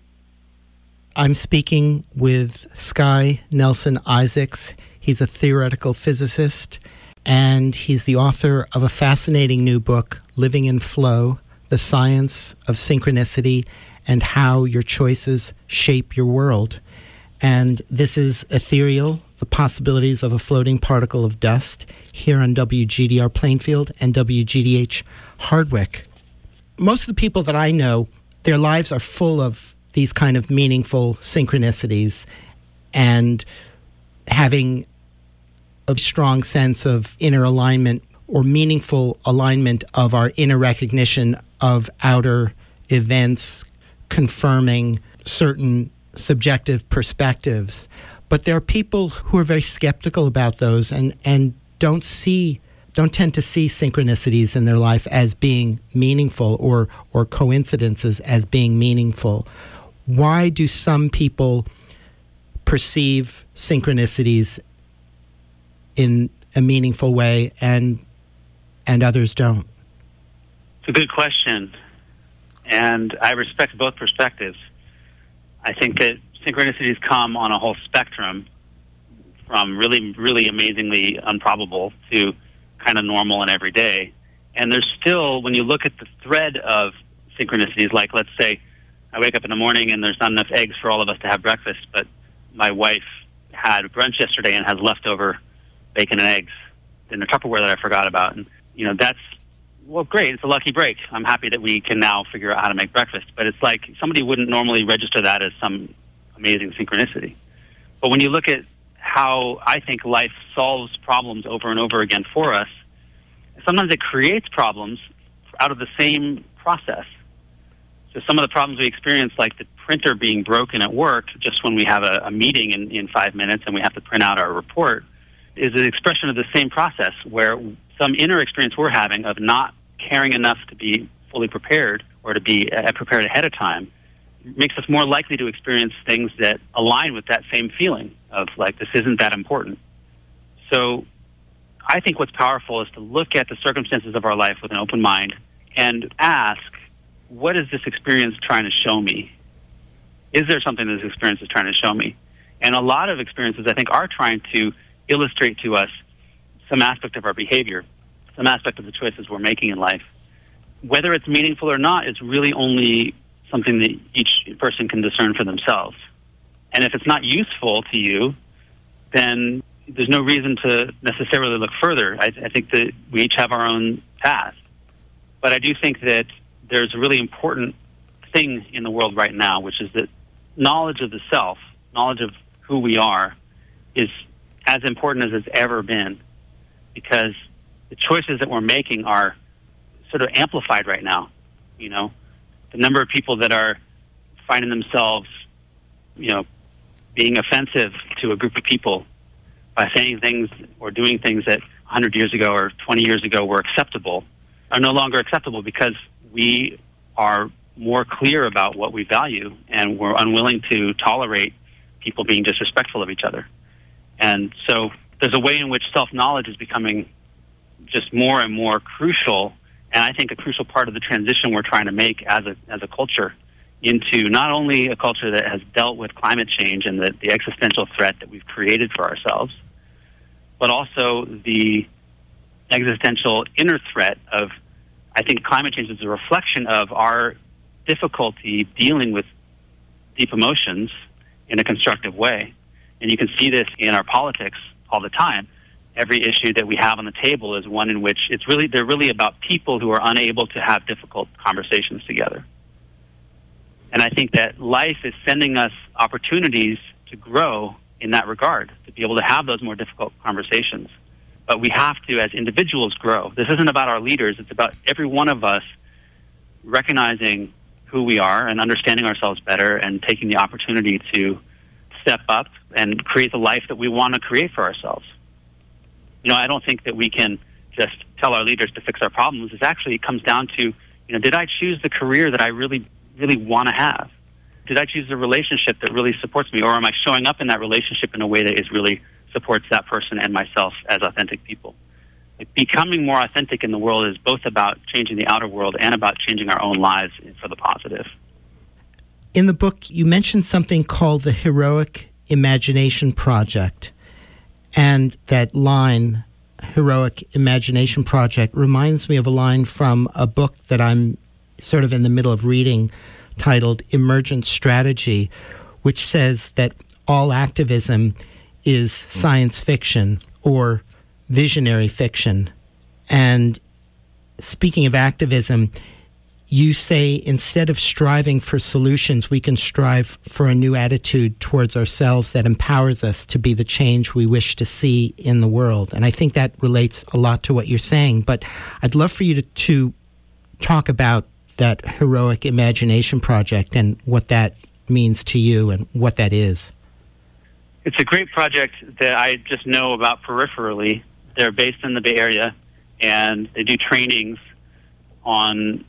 I'm speaking with Sky Nelson Isaacs. He's a theoretical physicist, and he's the author of a fascinating new book, Living in Flow The Science of Synchronicity and How Your Choices Shape Your World. And this is ethereal, the possibilities of a floating particle of dust here on WGDR Plainfield and WGDH Hardwick. Most of the people that I know, their lives are full of these kind of meaningful synchronicities and having a strong sense of inner alignment or meaningful alignment of our inner recognition of outer events confirming certain subjective perspectives. But there are people who are very skeptical about those and, and don't see don't tend to see synchronicities in their life as being meaningful or or coincidences as being meaningful. Why do some people perceive synchronicities in a meaningful way and and others don't? It's a good question. And I respect both perspectives. I think that synchronicities come on a whole spectrum from really, really amazingly improbable to kind of normal and everyday. And there's still, when you look at the thread of synchronicities, like let's say I wake up in the morning and there's not enough eggs for all of us to have breakfast, but my wife had brunch yesterday and has leftover bacon and eggs in the Tupperware that I forgot about. And, you know, that's well, great. It's a lucky break. I'm happy that we can now figure out how to make breakfast. But it's like somebody wouldn't normally register that as some amazing synchronicity. But when you look at how I think life solves problems over and over again for us, sometimes it creates problems out of the same process. So some of the problems we experience, like the printer being broken at work just when we have a, a meeting in, in five minutes and we have to print out our report, is an expression of the same process where some inner experience we're having of not caring enough to be fully prepared or to be uh, prepared ahead of time makes us more likely to experience things that align with that same feeling of like this isn't that important. So I think what's powerful is to look at the circumstances of our life with an open mind and ask, what is this experience trying to show me? Is there something this experience is trying to show me? And a lot of experiences, I think, are trying to illustrate to us some aspect of our behavior, some aspect of the choices we're making in life. Whether it's meaningful or not is really only something that each person can discern for themselves. And if it's not useful to you, then there's no reason to necessarily look further. I, I think that we each have our own path. But I do think that there's a really important thing in the world right now, which is that knowledge of the self, knowledge of who we are, is as important as it's ever been because the choices that we're making are sort of amplified right now. You know, the number of people that are finding themselves, you know, being offensive to a group of people by saying things or doing things that 100 years ago or 20 years ago were acceptable are no longer acceptable because we are more clear about what we value and we're unwilling to tolerate people being disrespectful of each other. And so there's a way in which self knowledge is becoming just more and more crucial, and I think a crucial part of the transition we're trying to make as a as a culture into not only a culture that has dealt with climate change and the, the existential threat that we've created for ourselves, but also the existential inner threat of I think climate change is a reflection of our difficulty dealing with deep emotions in a constructive way. And you can see this in our politics all the time. Every issue that we have on the table is one in which it's really they're really about people who are unable to have difficult conversations together. And I think that life is sending us opportunities to grow in that regard, to be able to have those more difficult conversations. But we have to, as individuals, grow. This isn't about our leaders, it's about every one of us recognizing who we are and understanding ourselves better and taking the opportunity to step up and create the life that we want to create for ourselves. You know, I don't think that we can just tell our leaders to fix our problems. It actually comes down to, you know, did I choose the career that I really, really want to have? Did I choose a relationship that really supports me, or am I showing up in that relationship in a way that is really supports that person and myself as authentic people? Like becoming more authentic in the world is both about changing the outer world and about changing our own lives for the positive. In the book, you mentioned something called the Heroic Imagination Project. And that line, Heroic Imagination Project, reminds me of a line from a book that I'm sort of in the middle of reading titled Emergent Strategy, which says that all activism is science fiction or visionary fiction. And speaking of activism, you say instead of striving for solutions, we can strive for a new attitude towards ourselves that empowers us to be the change we wish to see in the world. And I think that relates a lot to what you're saying. But I'd love for you to, to talk about that heroic imagination project and what that means to you and what that is. It's a great project that I just know about peripherally. They're based in the Bay Area and they do trainings on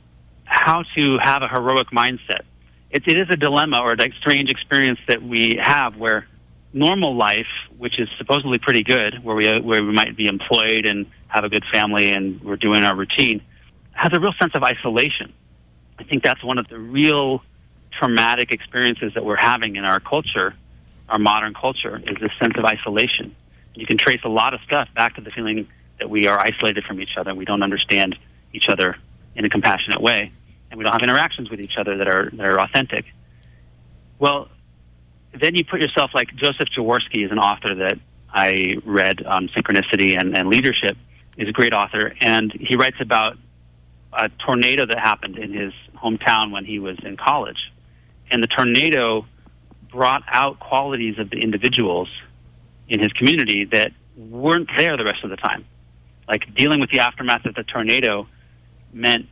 how to have a heroic mindset. It, it is a dilemma or a strange experience that we have where normal life, which is supposedly pretty good, where we, where we might be employed and have a good family and we're doing our routine, has a real sense of isolation. I think that's one of the real traumatic experiences that we're having in our culture, our modern culture, is this sense of isolation. You can trace a lot of stuff back to the feeling that we are isolated from each other. We don't understand each other in a compassionate way, and we don't have interactions with each other that are that are authentic. Well, then you put yourself like Joseph Jaworski is an author that I read on synchronicity and, and leadership. Is a great author, and he writes about a tornado that happened in his hometown when he was in college, and the tornado brought out qualities of the individuals in his community that weren't there the rest of the time. Like dealing with the aftermath of the tornado meant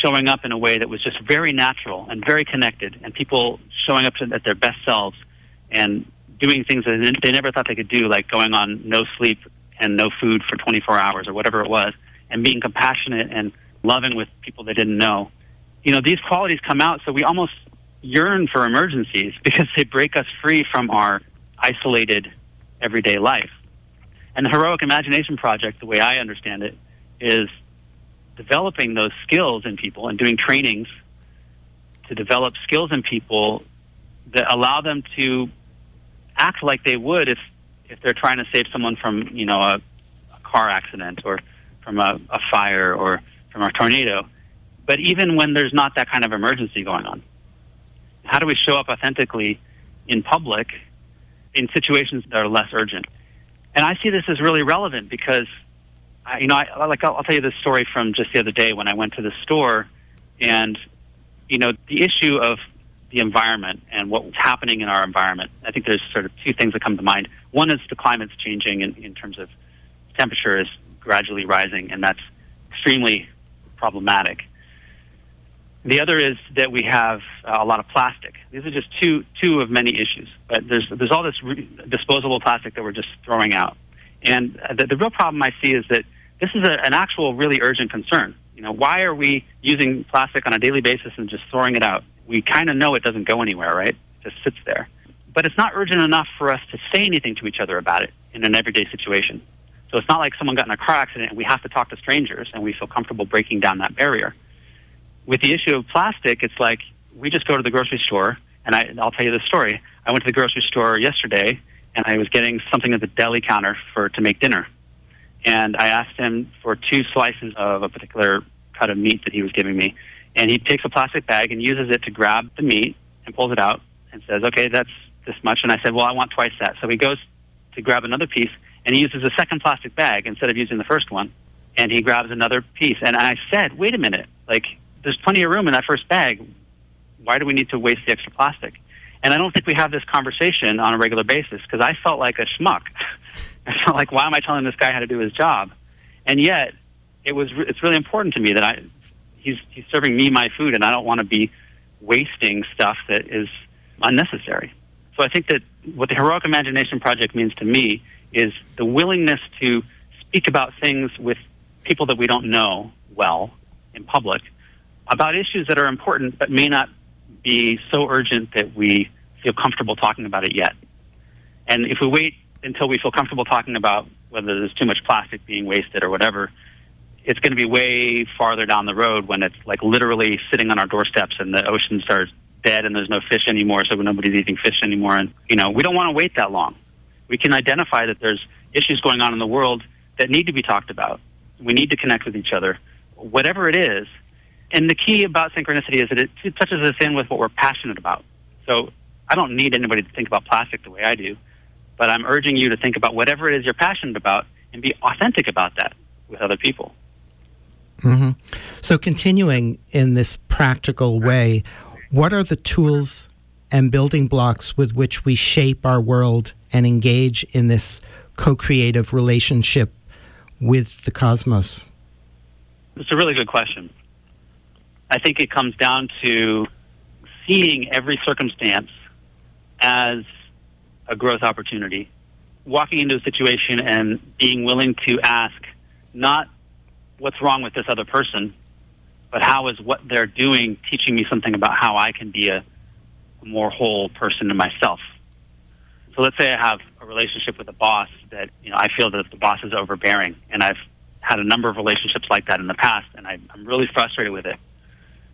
showing up in a way that was just very natural and very connected, and people showing up at their best selves and doing things that they never thought they could do, like going on no sleep and no food for 24 hours or whatever it was, and being compassionate and loving with people they didn't know. You know, these qualities come out, so we almost yearn for emergencies <laughs> because they break us free from our isolated everyday life. And the Heroic Imagination Project, the way I understand it, is developing those skills in people and doing trainings to develop skills in people that allow them to act like they would if if they're trying to save someone from you know a, a car accident or from a, a fire or from a tornado. But even when there's not that kind of emergency going on, how do we show up authentically in public in situations that are less urgent? And I see this as really relevant because, you know, I, like I'll, I'll tell you this story from just the other day when I went to the store, and you know, the issue of the environment and what's happening in our environment. I think there's sort of two things that come to mind. One is the climate's changing in, in terms of temperature is gradually rising, and that's extremely problematic. The other is that we have a lot of plastic. These are just two two of many issues. But there's there's all this re- disposable plastic that we're just throwing out. And the, the real problem I see is that this is a, an actual really urgent concern. You know, why are we using plastic on a daily basis and just throwing it out? We kind of know it doesn't go anywhere, right? It just sits there. But it's not urgent enough for us to say anything to each other about it in an everyday situation. So it's not like someone got in a car accident and we have to talk to strangers and we feel comfortable breaking down that barrier. With the issue of plastic, it's like we just go to the grocery store, and I, I'll tell you the story. I went to the grocery store yesterday, and I was getting something at the deli counter for to make dinner, and I asked him for two slices of a particular cut of meat that he was giving me, and he takes a plastic bag and uses it to grab the meat and pulls it out and says, "Okay, that's this much." And I said, "Well, I want twice that." So he goes to grab another piece, and he uses a second plastic bag instead of using the first one, and he grabs another piece. And I said, "Wait a minute! Like there's plenty of room in that first bag. Why do we need to waste the extra plastic?" And I don't think we have this conversation on a regular basis because I felt like a schmuck. <laughs> I felt like, why am I telling this guy how to do his job? And yet, it was it's really important to me that I he's he's serving me my food, and I don't want to be wasting stuff that is unnecessary. So I think that what the Heroic Imagination Project means to me is the willingness to speak about things with people that we don't know well in public about issues that are important but may not be so urgent that we feel comfortable talking about it yet. And if we wait until we feel comfortable talking about whether there's too much plastic being wasted or whatever, it's going to be way farther down the road when it's like literally sitting on our doorsteps and the oceans are dead and there's no fish anymore, so nobody's eating fish anymore. And, you know, we don't want to wait that long. We can identify that there's issues going on in the world that need to be talked about. We need to connect with each other. Whatever it is, and the key about synchronicity is that it touches us in with what we're passionate about. So I don't need anybody to think about plastic the way I do, but I'm urging you to think about whatever it is you're passionate about and be authentic about that with other people. Mm-hmm. So, continuing in this practical way, what are the tools and building blocks with which we shape our world and engage in this co creative relationship with the cosmos? It's a really good question. I think it comes down to seeing every circumstance as a growth opportunity, walking into a situation and being willing to ask not what's wrong with this other person, but how is what they're doing teaching me something about how I can be a, more whole person in myself. So let's say I have a relationship with a boss that you know I feel that the boss is overbearing, and I've had a number of relationships like that in the past, and I, I'm really frustrated with it.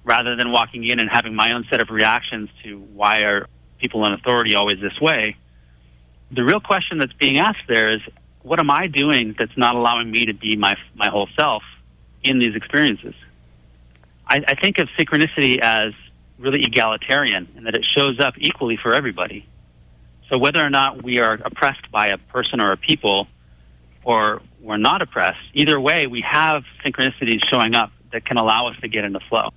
Rather than walking in and having my own set of reactions to why are people in authority always this way, the real question that's being asked there is, what am I doing that's not allowing me to be my my whole self in these experiences? I, I think of synchronicity as really egalitarian in that it shows up equally for everybody. So whether or not we are oppressed by a person or a people, or we're not oppressed, either way, we have synchronicities showing up that can allow us to get into flow.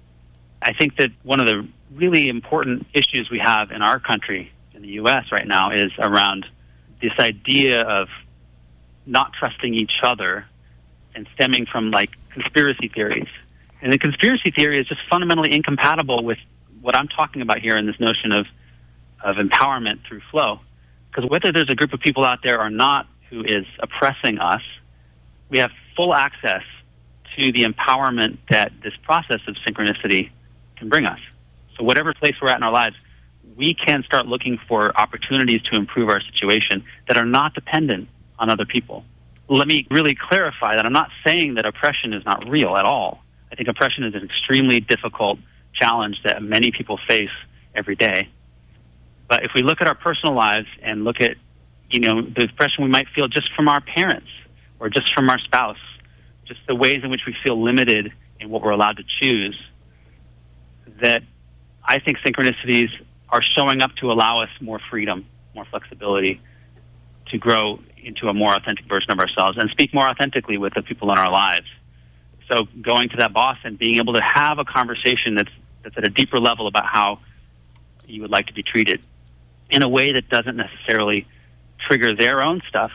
I think that one of the really important issues we have in our country, in the U.S. right now, is around this idea of not trusting each other and stemming from like conspiracy theories. And the conspiracy theory is just fundamentally incompatible with what I'm talking about here in this notion of, of empowerment through flow. Because whether there's a group of people out there or not who is oppressing us, we have full access to the empowerment that this process of synchronicity can bring us. So, whatever place we're at in our lives, we can start looking for opportunities to improve our situation that are not dependent on other people. Let me really clarify that I'm not saying that oppression is not real at all. I think oppression is an extremely difficult challenge that many people face every day. But if we look at our personal lives and look at, you know, the oppression we might feel just from our parents or just from our spouse, just the ways in which we feel limited in what we're allowed to choose, that I think synchronicities are showing up to allow us more freedom, more flexibility to grow into a more authentic version of ourselves and speak more authentically with the people in our lives. So going to that boss and being able to have a conversation that's that's at a deeper level about how you would like to be treated in a way that doesn't necessarily trigger their own stuff.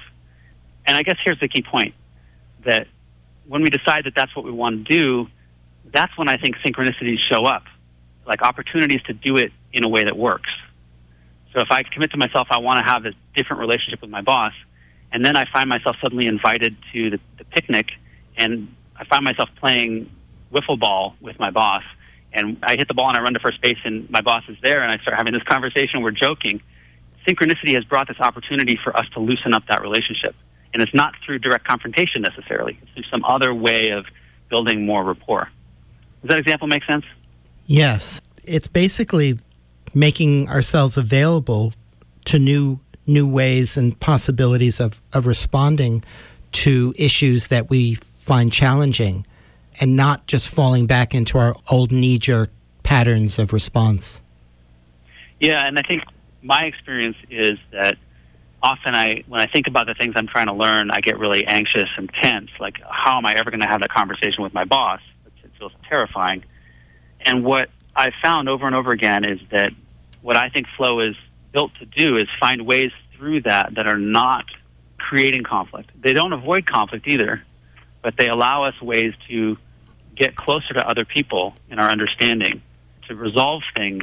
And I guess here's the key point that when we decide that that's what we want to do, that's when I think synchronicities show up, like opportunities to do it in a way that works. So if I commit to myself, I want to have a different relationship with my boss, and then I find myself suddenly invited to the, the picnic, and I find myself playing wiffle ball with my boss, and I hit the ball and I run to first base, and my boss is there, and I start having this conversation. We're joking. Synchronicity has brought this opportunity for us to loosen up that relationship, and it's not through direct confrontation necessarily. It's through some other way of building more rapport. Does that example make sense? Yes, it's basically making ourselves available to new new ways and possibilities of, of responding to issues that we find challenging and not just falling back into our old knee jerk patterns of response. Yeah, and I think my experience is that often I, when I think about the things I'm trying to learn, I get really anxious and tense. Like, how am I ever going to have that conversation with my boss? It feels terrifying. And what I've found over and over again is that what I think flow is built to do is find ways through that that are not creating conflict. They don't avoid conflict either, but they allow us ways to get closer to other people in our understanding, to resolve things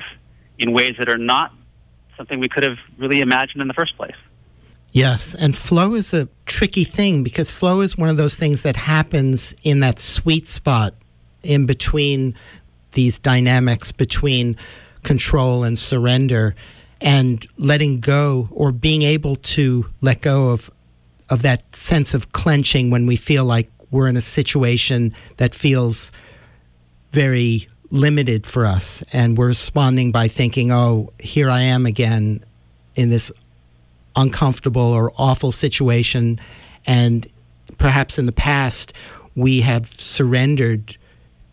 in ways that are not something we could have really imagined in the first place. Yes, and flow is a tricky thing because flow is one of those things that happens in that sweet spot in between these dynamics between control and surrender and letting go or being able to let go of of that sense of clenching when we feel like we're in a situation that feels very limited for us. And we're responding by thinking oh here i am again in this uncomfortable or awful situation. And perhaps in the past we have surrendered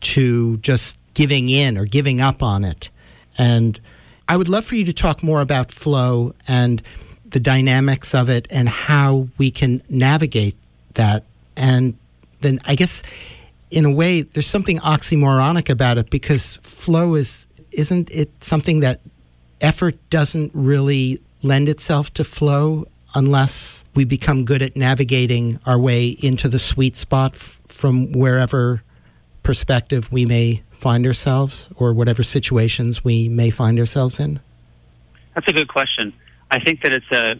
to just giving in or giving up on it. And i would love for you to talk more about flow and the dynamics of it and how we can navigate that. And then I guess in a way there's something oxymoronic about it because flow is isn't it something that effort doesn't really lend itself to flow unless we become good at navigating our way into the sweet spot f- from wherever perspective we may find ourselves or whatever situations we may find ourselves in? That's a good question. I think that it's a,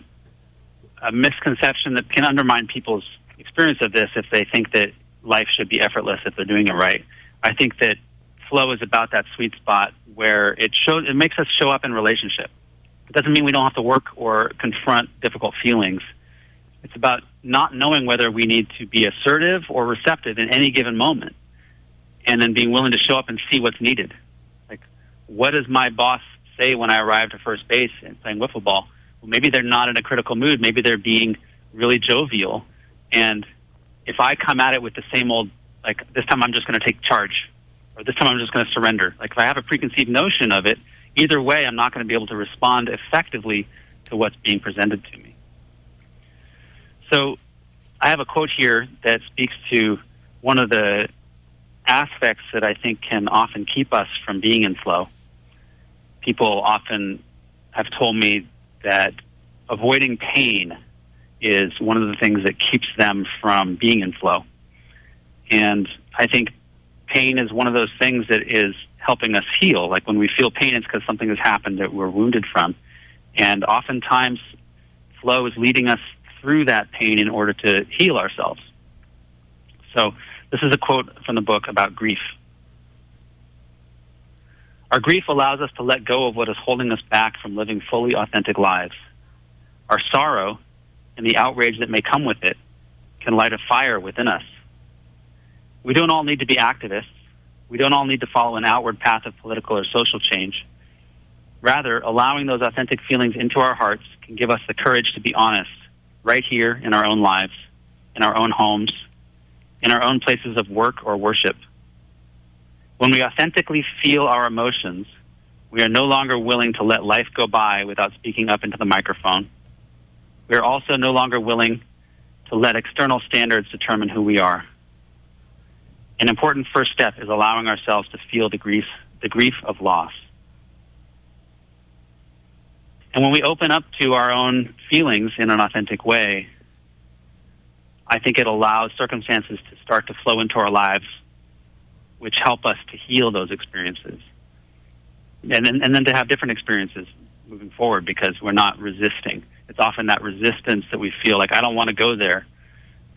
a misconception that can undermine people's experience of this if they think that life should be effortless if they're doing it right. I think that flow is about that sweet spot where it shows it makes us show up in relationship. It doesn't mean we don't have to work or confront difficult feelings. It's about not knowing whether we need to be assertive or receptive in any given moment, and then being willing to show up and see what's needed. Like, what does my boss say when I arrive to first base and playing wiffle ball? Well, maybe they're not in a critical mood. Maybe they're being really jovial. And if I come at it with the same old, like, this time I'm just going to take charge, or this time I'm just going to surrender. Like, if I have a preconceived notion of it, either way, I'm not going to be able to respond effectively to what's being presented to me. So I have a quote here that speaks to one of the aspects that I think can often keep us from being in flow. People often have told me that avoiding pain is one of the things that keeps them from being in flow. And I think pain is one of those things that is helping us heal. Like when we feel pain, it's because something has happened that we're wounded from. And oftentimes, flow is leading us through that pain in order to heal ourselves. So, this is a quote from the book about grief. Our grief allows us to let go of what is holding us back from living fully authentic lives. Our sorrow and the outrage that may come with it can light a fire within us. We don't all need to be activists. We don't all need to follow an outward path of political or social change. Rather, allowing those authentic feelings into our hearts can give us the courage to be honest right here in our own lives, in our own homes, in our own places of work or worship. When we authentically feel our emotions, we are no longer willing to let life go by without speaking up into the microphone. We are also no longer willing to let external standards determine who we are. An important first step is allowing ourselves to feel the grief, the grief of loss. And when we open up to our own feelings in an authentic way, I think it allows circumstances to start to flow into our lives, which help us to heal those experiences. And then, and then to have different experiences moving forward because we're not resisting. It's often that resistance that we feel like, I don't want to go there,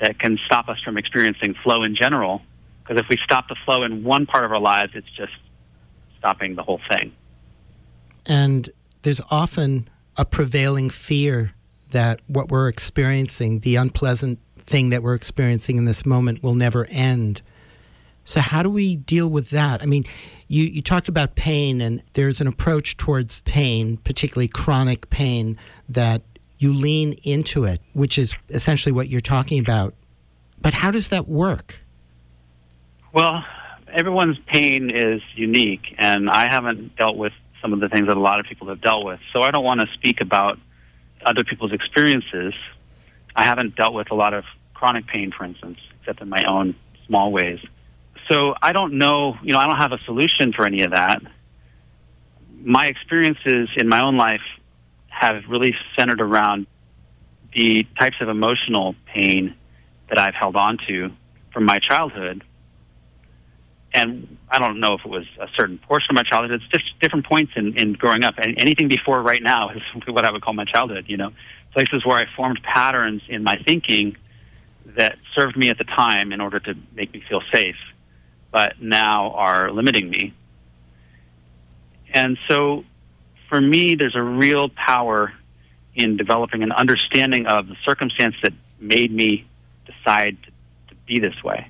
that can stop us from experiencing flow in general. Because if we stop the flow in one part of our lives, it's just stopping the whole thing. And there's often a prevailing fear that what we're experiencing, the unpleasant thing that we're experiencing in this moment, will never end. So, how do we deal with that? I mean, you, you talked about pain, and there's an approach towards pain, particularly chronic pain, that you lean into it, which is essentially what you're talking about. But how does that work? Well, everyone's pain is unique, and I haven't dealt with some of the things that a lot of people have dealt with. So I don't want to speak about other people's experiences. I haven't dealt with a lot of chronic pain, for instance, except in my own small ways. So I don't know, you know, I don't have a solution for any of that. My experiences in my own life have really centered around the types of emotional pain that I've held on to from my childhood and I don't know if it was a certain portion of my childhood. It's just different points in, in growing up. And anything before right now <laughs> is what I would call my childhood. You know, places where I formed patterns in my thinking that served me at the time in order to make me feel safe, but now are limiting me. And so, for me, there's a real power in developing an understanding of the circumstance that made me decide to, be this way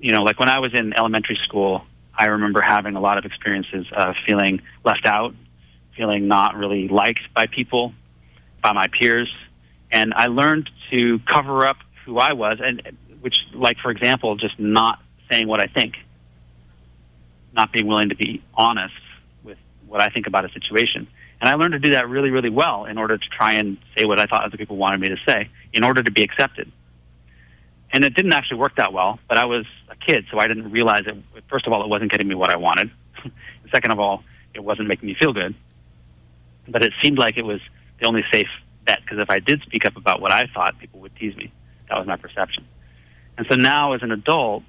you know, like when I was in elementary school, I remember having a lot of experiences of feeling left out, feeling not really liked by people, by my peers, and I learned to cover up who I was, and which, like for example, just not saying what I think, not being willing to be honest with what I think about a situation. And I learned to do that really, really well in order to try and say what I thought other people wanted me to say, in order to be accepted and it didn't actually work that well. But I was a kid, so I didn't realize it. First of all, it wasn't getting me what I wanted. <laughs> Second of all, it wasn't making me feel good. But it seemed like it was the only safe bet because if I did speak up about what I thought, people would tease me. That was my perception. And so now, as an adult,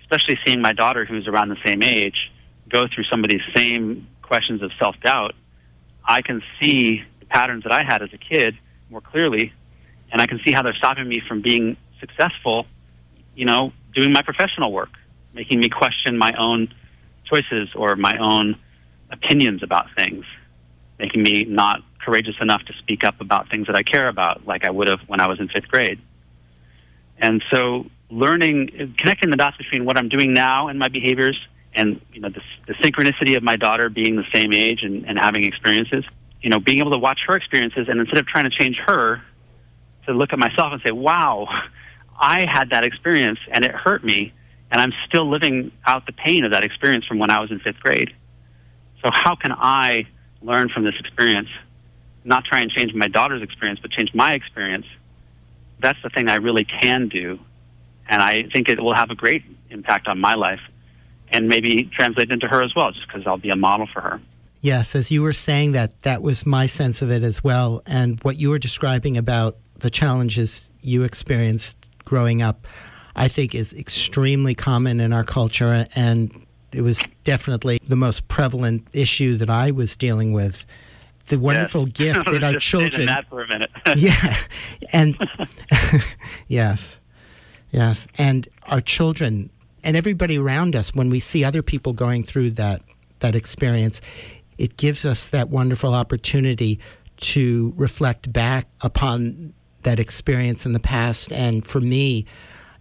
especially seeing my daughter, who's around the same age, go through some of these same questions of self doubt, I can see the patterns that I had as a kid more clearly, and I can see how they're stopping me from being successful, you know, doing my professional work, making me question my own choices or my own opinions about things, making me not courageous enough to speak up about things that I care about, like I would have when I was in fifth grade. And so, learning, connecting the dots between what I'm doing now and my behaviors, and you know, the, the synchronicity of my daughter being the same age and, and having experiences, you know, being able to watch her experiences, and instead of trying to change her, to look at myself and say, "Wow, <laughs> I had that experience and it hurt me, and I'm still living out the pain of that experience from when I was in fifth grade. So how can I learn from this experience? Not try and change my daughter's experience, but change my experience. That's the thing I really can do, and I think it will have a great impact on my life, and maybe translate into her as well, just because I'll be a model for her. Yes, as you were saying that, that was my sense of it as well. And what you were describing about the challenges you experienced growing up, I think is extremely common in our culture. And it was definitely the most prevalent issue that I was dealing with. The wonderful yes. <laughs> gift that our children. that for a minute. <laughs> <laughs> yeah. And yes. Yes. And our children and everybody around us, when we see other people going through that, that experience, it gives us that wonderful opportunity to reflect back upon that experience in the past. And for me,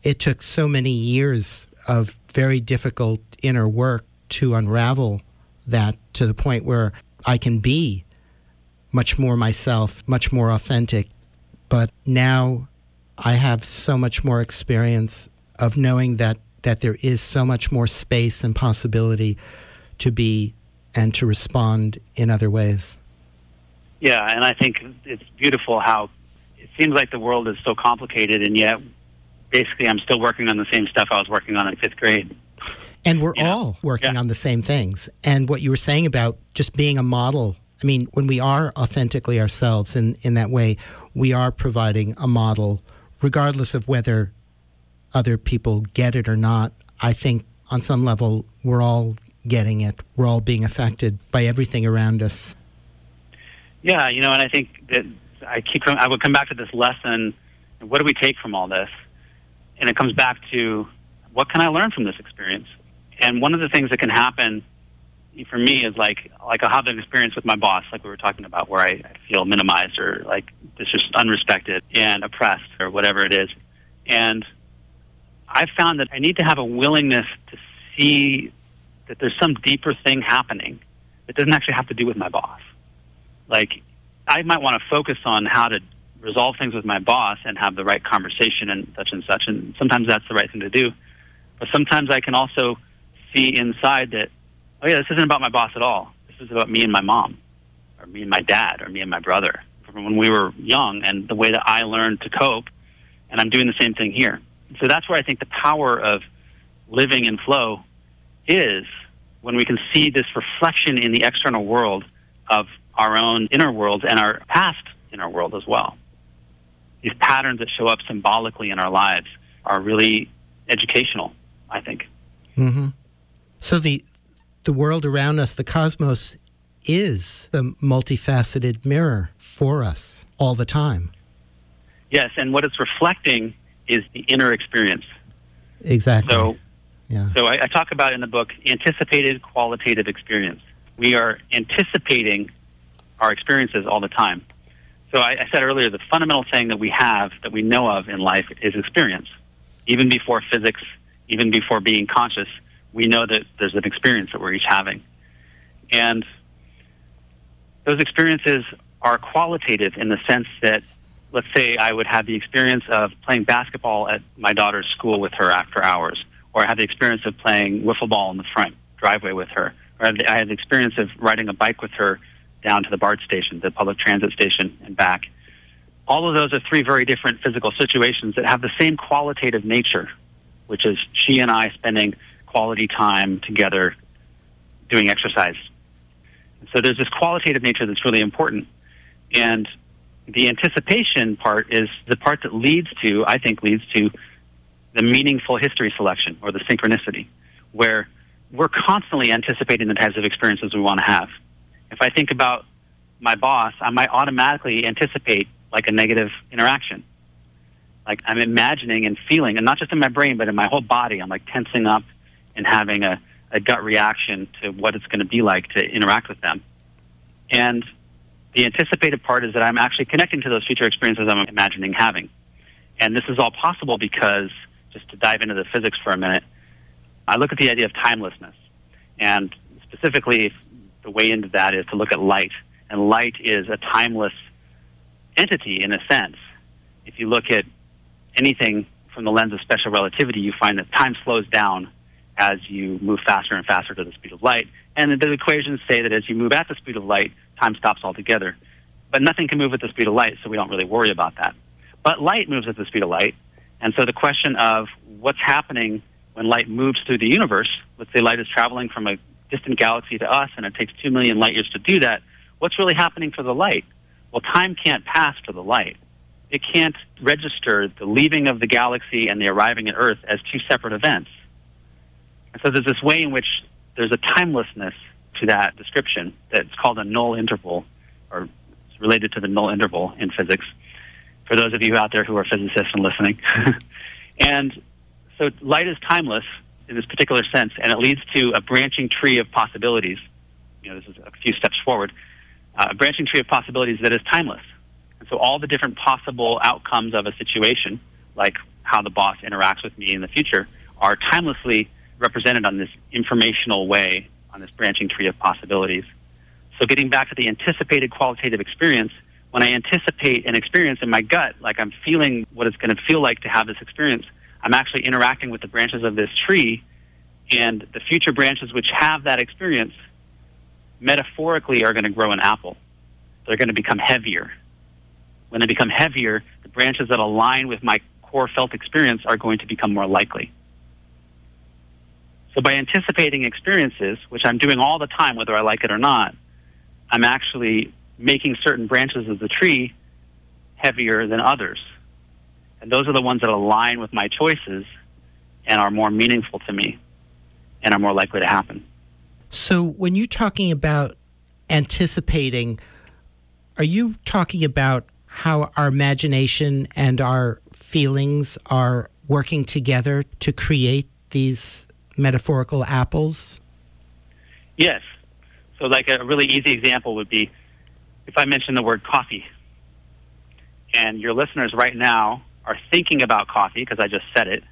it took so many years of very difficult inner work to unravel that to the point where I can be much more myself, much more authentic. But now I have so much more experience of knowing that, that there is so much more space and possibility to be and to respond in other ways. Yeah, and I think it's beautiful how it seems like the world is so complicated, and yet basically I'm still working on the same stuff I was working on in fifth grade. And we're you all working yeah. on the same things. And what you were saying about just being a model, I mean, when we are authentically ourselves in, in that way, we are providing a model, regardless of whether other people get it or not. I think on some level, we're all getting it. We're all being affected by everything around us. Yeah, you know, and I think that I keep I would come back to this lesson. What do we take from all this? And it comes back to what can I learn from this experience? And one of the things that can happen for me is like like I'll have an experience with my boss, like we were talking about, where I, I feel minimized or like it's just unrespected and oppressed or whatever it is. And I've found that I need to have a willingness to see that there's some deeper thing happening that doesn't actually have to do with my boss. Like, I might want to focus on how to resolve things with my boss and have the right conversation and such and such. And sometimes that's the right thing to do. But sometimes I can also see inside that, oh, yeah, this isn't about my boss at all. This is about me and my mom, or me and my dad, or me and my brother from when we were young and the way that I learned to cope. And I'm doing the same thing here. So that's where I think the power of living in flow is when we can see this reflection in the external world of our own inner world and our past inner world as well. These patterns that show up symbolically in our lives are really educational, I think. Mm-hmm. So the the world around us, the cosmos, is the multifaceted mirror for us all the time. Yes, and what it's reflecting is the inner experience. Exactly. So yeah. So I, I talk about in the book anticipated qualitative experience. We are anticipating our experiences all the time. So I, I said earlier, the fundamental thing that we have, that we know of in life, is experience. Even before physics, even before being conscious, we know that there's an experience that we're each having. And those experiences are qualitative in the sense that, let's say, I would have the experience of playing basketball at my daughter's school with her after hours or I have the experience of playing wiffle ball in the front driveway with her, or I had the experience of riding a bike with her down to the BART station, the public transit station, and back. All of those are three very different physical situations that have the same qualitative nature, which is she and I spending quality time together doing exercise. So there's this qualitative nature that's really important. And the anticipation part is the part that leads to, I think, leads to the meaningful history selection or the synchronicity, where we're constantly anticipating the types of experiences we want to have. If I think about my boss, I might automatically anticipate like a negative interaction. Like I'm imagining and feeling, and not just in my brain, but in my whole body. I'm like tensing up and having a, a gut reaction to what it's going to be like to interact with them. And the anticipated part is that I'm actually connecting to those future experiences I'm imagining having. And this is all possible because, just to dive into the physics for a minute, I look at the idea of timelessness. And specifically, the way into that is to look at light. And light is a timeless entity in a sense. If you look at anything from the lens of special relativity, you find that time slows down as you move faster and faster to the speed of light. And the equations say that as you move at the speed of light, time stops altogether. But nothing can move at the speed of light, so we don't really worry about that. But light moves at the speed of light. And so the question of what's happening when light moves through the universe, let's say light is traveling from a distant galaxy to us and it takes 2 million light years to do that, what's really happening for the light? Well, time can't pass for the light. It can't register the leaving of the galaxy and the arriving at Earth as two separate events. And so there's this way in which there's a timelessness to that description that's called a null interval, or it's related to the null interval in physics, for those of you out there who are physicists and listening. <laughs> and so light is timeless in this particular sense, and it leads to a branching tree of possibilities. You know, this is a few steps forward. Uh, a branching tree of possibilities that is timeless. And so all the different possible outcomes of a situation, like how the boss interacts with me in the future, are timelessly represented on this informational way on this branching tree of possibilities. So getting back to the anticipated qualitative experience, when I anticipate an experience in my gut, like I'm feeling what it's going to feel like to have this experience, I'm actually interacting with the branches of this tree, and the future branches which have that experience metaphorically are going to grow an apple. They're going to become heavier. When they become heavier, the branches that align with my core felt experience are going to become more likely. So by anticipating experiences, which I'm doing all the time, whether I like it or not, I'm actually making certain branches of the tree heavier than others. And those are the ones that align with my choices and are more meaningful to me and are more likely to happen. So when you're talking about anticipating, are you talking about how our imagination and our feelings are working together to create these metaphorical apples? Yes. So, like a really easy example would be if I mention the word coffee, and your listeners right now are thinking about coffee because I just said it,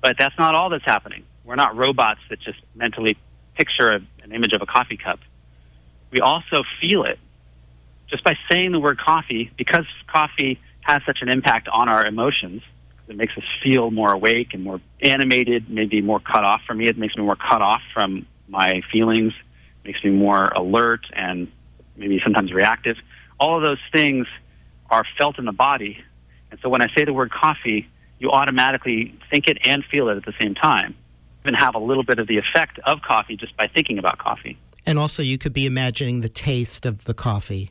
but that's not all that's happening. We're not robots that just mentally picture a, an image of a coffee cup. We also feel it. Just by saying the word coffee, because coffee has such an impact on our emotions, it makes us feel more awake and more animated, maybe more cut off. For me, it makes me more cut off from my feelings, makes me more alert and maybe sometimes reactive. All of those things are felt in the body. And so when I say the word coffee, you automatically think it and feel it at the same time. Even have a little bit of the effect of coffee just by thinking about coffee. And also, you could be imagining the taste of the coffee.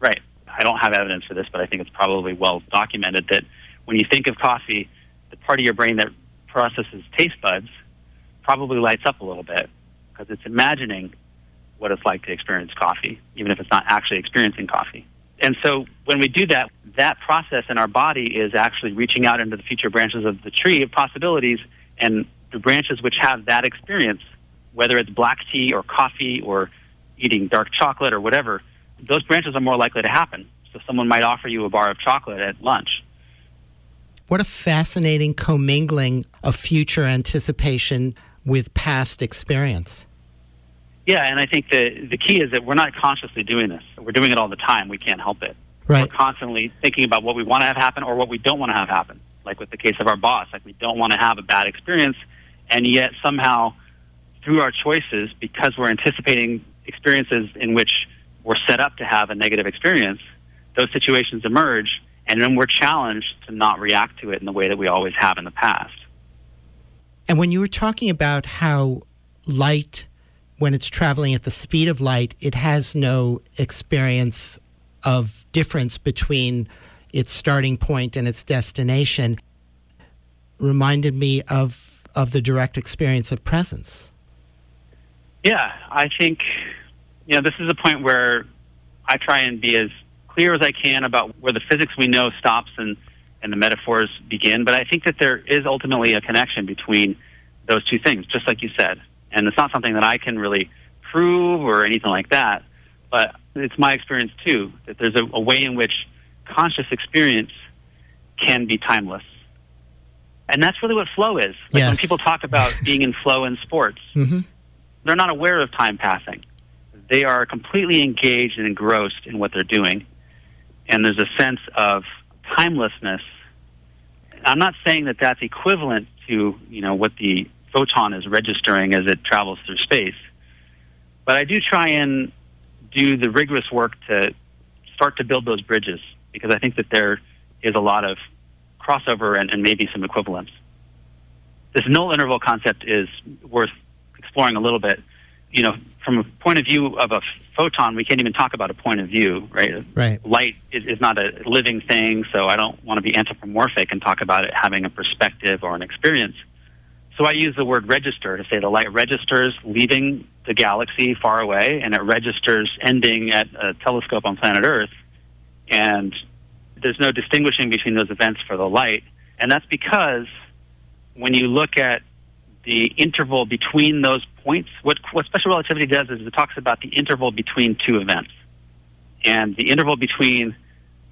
Right. I don't have evidence for this, but I think it's probably well documented that when you think of coffee, the part of your brain that processes taste buds probably lights up a little bit because it's imagining what it's like to experience coffee, even if it's not actually experiencing coffee. And so when we do that, that process in our body is actually reaching out into the future branches of the tree of possibilities, and the branches which have that experience, whether it's black tea or coffee or eating dark chocolate or whatever, those branches are more likely to happen. So someone might offer you a bar of chocolate at lunch what a fascinating commingling of future anticipation with past experience. Yeah, and I think the the key is that we're not consciously doing this. We're doing it all the time. We can't help it. Right. We're constantly thinking about what we want to have happen or what we don't want to have happen. Like with the case of our boss, like we don't want to have a bad experience, and yet somehow through our choices, because we're anticipating experiences in which we're set up to have a negative experience, those situations emerge and then we're challenged to not react to it in the way that we always have in the past. And when you were talking about how light, when it's traveling at the speed of light, it has no experience of difference between its starting point and its destination. reminded me of, of the direct experience of presence. Yeah, I think, you know, this is a point where I try and be as clear as I can about where the physics we know stops and, and the metaphors begin. But I think that there is ultimately a connection between those two things, just like you said. And it's not something that I can really prove or anything like that. But it's my experience too that there's a, a way in which conscious experience can be timeless. And that's really what flow is. Like yes. when people talk about <laughs> being in flow in sports, mm-hmm. they're not aware of time passing. They are completely engaged and engrossed in what they're doing. And there's a sense of timelessness. I'm not saying that that's equivalent to, you know, what the photon is registering as it travels through space. But I do try and do the rigorous work to start to build those bridges because I think that there is a lot of crossover and, and maybe some equivalence. This null interval concept is worth exploring a little bit. You know, from a point of view of a photon, we can't even talk about a point of view, right? Right. Light is, is not a living thing, so I don't want to be anthropomorphic and talk about it having a perspective or an experience. So I use the word register to say the light registers leaving the galaxy far away, and it registers ending at a telescope on planet Earth. And there's no distinguishing between those events for the light. And that's because when you look at the interval between those points, what, what special relativity does is it talks about the interval between two events. And the interval between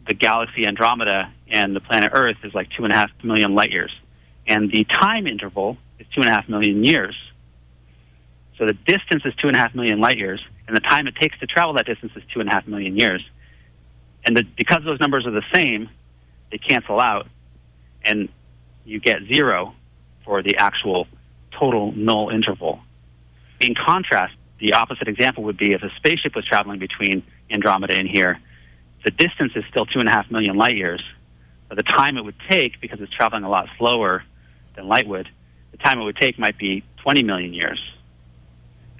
the galaxy Andromeda and the planet Earth is like two and a half million light years. And the time interval is two and a half million years. So the distance is two and a half million light years, and the time it takes to travel that distance is two and a half million years. And the, because those numbers are the same, they cancel out, and you get zero for the actual total null interval. In contrast, the opposite example would be if a spaceship was traveling between Andromeda and here, the distance is still two and a half million light years, but the time it would take, because it's traveling a lot slower than light would, the time it would take might be 20 million years.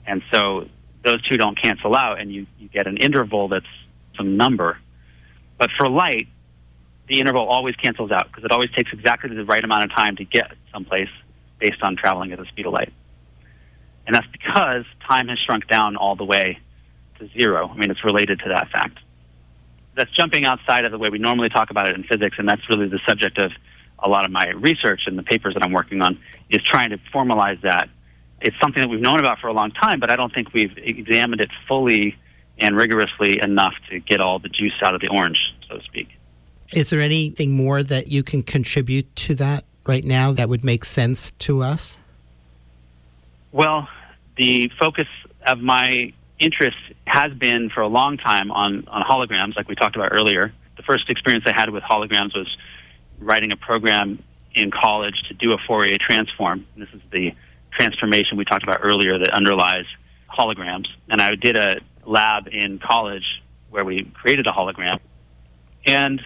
And so those two don't cancel out, and you, you get an interval that's some number. But for light, the interval always cancels out because it always takes exactly the right amount of time to get someplace based on traveling at the speed of light. And that's because time has shrunk down all the way to zero. I mean, it's related to that fact. That's jumping outside of the way we normally talk about it in physics, and that's really the subject of a lot of my research and the papers that I'm working on, is trying to formalize that it's something that we've known about for a long time, but I don't think we've examined it fully and rigorously enough to get all the juice out of the orange, so to speak. Is there anything more that you can contribute to that right now that would make sense to us? Well, the focus of my interest has been for a long time on, on holograms, like we talked about earlier. The first experience I had with holograms was writing a program in college to do a Fourier transform. This is the transformation we talked about earlier that underlies holograms. And I did a lab in college where we created a hologram. And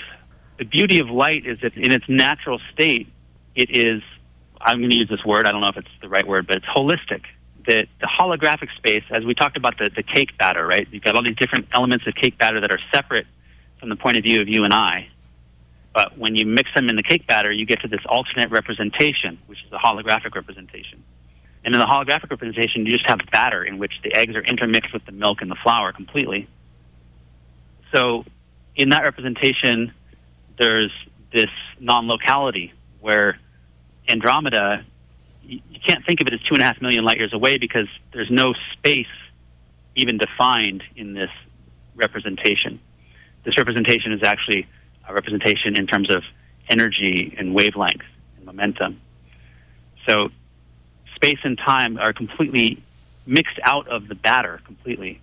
the beauty of light is that in its natural state, it is, I'm going to use this word, I don't know if it's the right word, but it's holistic. That the holographic space, as we talked about the, the cake batter, right? You've got all these different elements of cake batter that are separate from the point of view of you and I. But when you mix them in the cake batter, you get to this alternate representation, which is the holographic representation. And in the holographic representation, you just have batter in which the eggs are intermixed with the milk and the flour completely. So in that representation, there's this non-locality where Andromeda, you can't think of it as two and a half million light years away because there's no space even defined in this representation. This representation is actually a representation in terms of energy and wavelength and momentum. So space and time are completely mixed out of the batter completely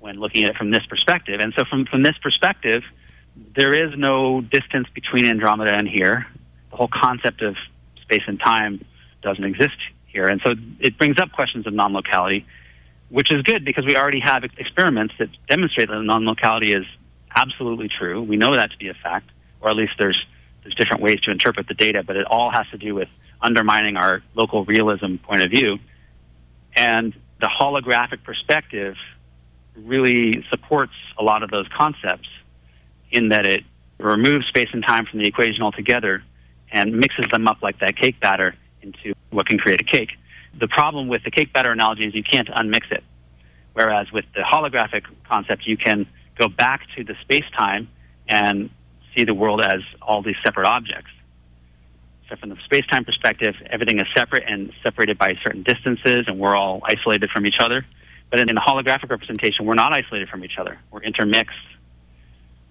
when looking at it from this perspective. And so, from, from this perspective, there is no distance between Andromeda and here. The whole concept of space and time doesn't exist here. And so, it brings up questions of non locality, which is good because we already have experiments that demonstrate that non locality is absolutely true. We know that to be a fact, or at least there's, there's different ways to interpret the data, but it all has to do with undermining our local realism point of view. And the holographic perspective really supports a lot of those concepts in that it removes space and time from the equation altogether and mixes them up like that cake batter into what can create a cake. The problem with the cake batter analogy is you can't unmix it. Whereas with the holographic concept, you can go back to the space time and see the world as all these separate objects. So, from the space time perspective, everything is separate and separated by certain distances, and we're all isolated from each other. But in the holographic representation, we're not isolated from each other, we're intermixed.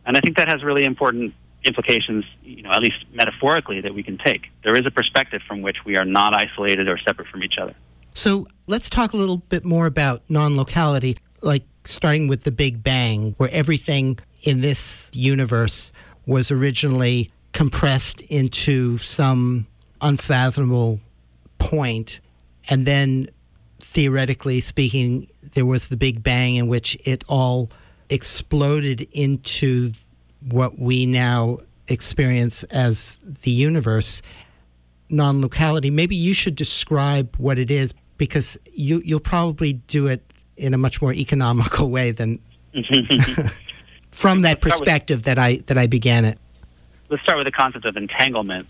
And I think that has really important implications, you know, at least metaphorically, that we can take. There is a perspective from which we are not isolated or separate from each other. So let's talk a little bit more about non locality, like starting with the Big Bang, where everything in this universe was originally compressed into some unfathomable point, and then theoretically speaking, there was the Big Bang in which it all exploded into what we now experience as the universe. Non locality, maybe you should describe what it is because you, you'll probably do it in a much more economical way than <laughs> from that perspective that I that I began it. Let's start with the concept of entanglement.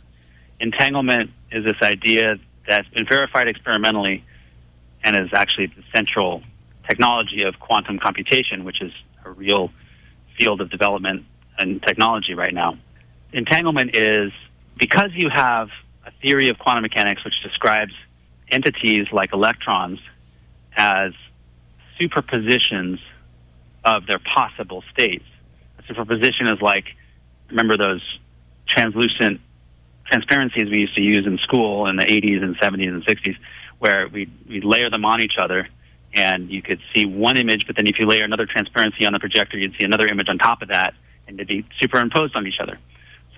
Entanglement is this idea that's been verified experimentally and is actually the central technology of quantum computation, which is a real field of development and technology right now. Entanglement is because you have a theory of quantum mechanics which describes entities like electrons as superpositions of their possible states. A superposition is like, remember those translucent transparencies we used to use in school in the 80s and 70s and 60s, where we we layer them on each other, and you could see one image, but then if you layer another transparency on the projector, you'd see another image on top of that, and they'd be superimposed on each other.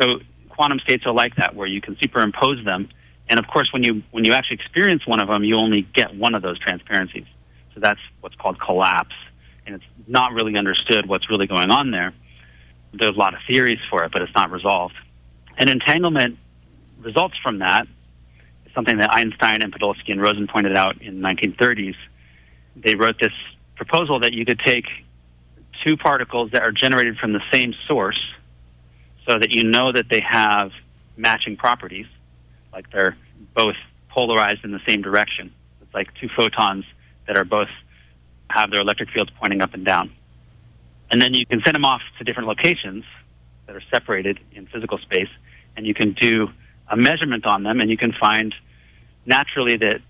So quantum states are like that, where you can superimpose them, and of course, when you when you actually experience one of them, you only get one of those transparencies. So that's what's called collapse, and it's not really understood what's really going on there. There's a lot of theories for it, but it's not resolved. And entanglement results from that. Something that Einstein and Podolsky and Rosen pointed out in the 1930s. They wrote this proposal that you could take two particles that are generated from the same source so that you know that they have matching properties, like they're both polarized in the same direction. It's like two photons that are both have their electric fields pointing up and down. And then you can send them off to different locations that are separated in physical space, and you can do a measurement on them, and you can find naturally that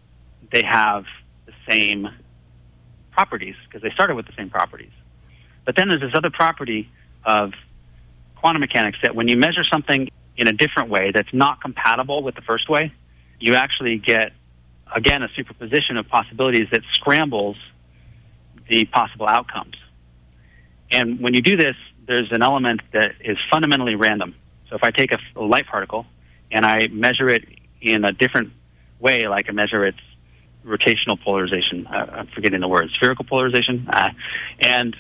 they have the same properties because they started with the same properties. But then there's this other property of quantum mechanics that when you measure something in a different way that's not compatible with the first way, you actually get, again, a superposition of possibilities that scrambles the possible outcomes. And when you do this, there's an element that is fundamentally random. So if I take a, light particle and I measure it in a different way, like I measure its rotational polarization, uh, I'm forgetting the word, spherical polarization, uh, and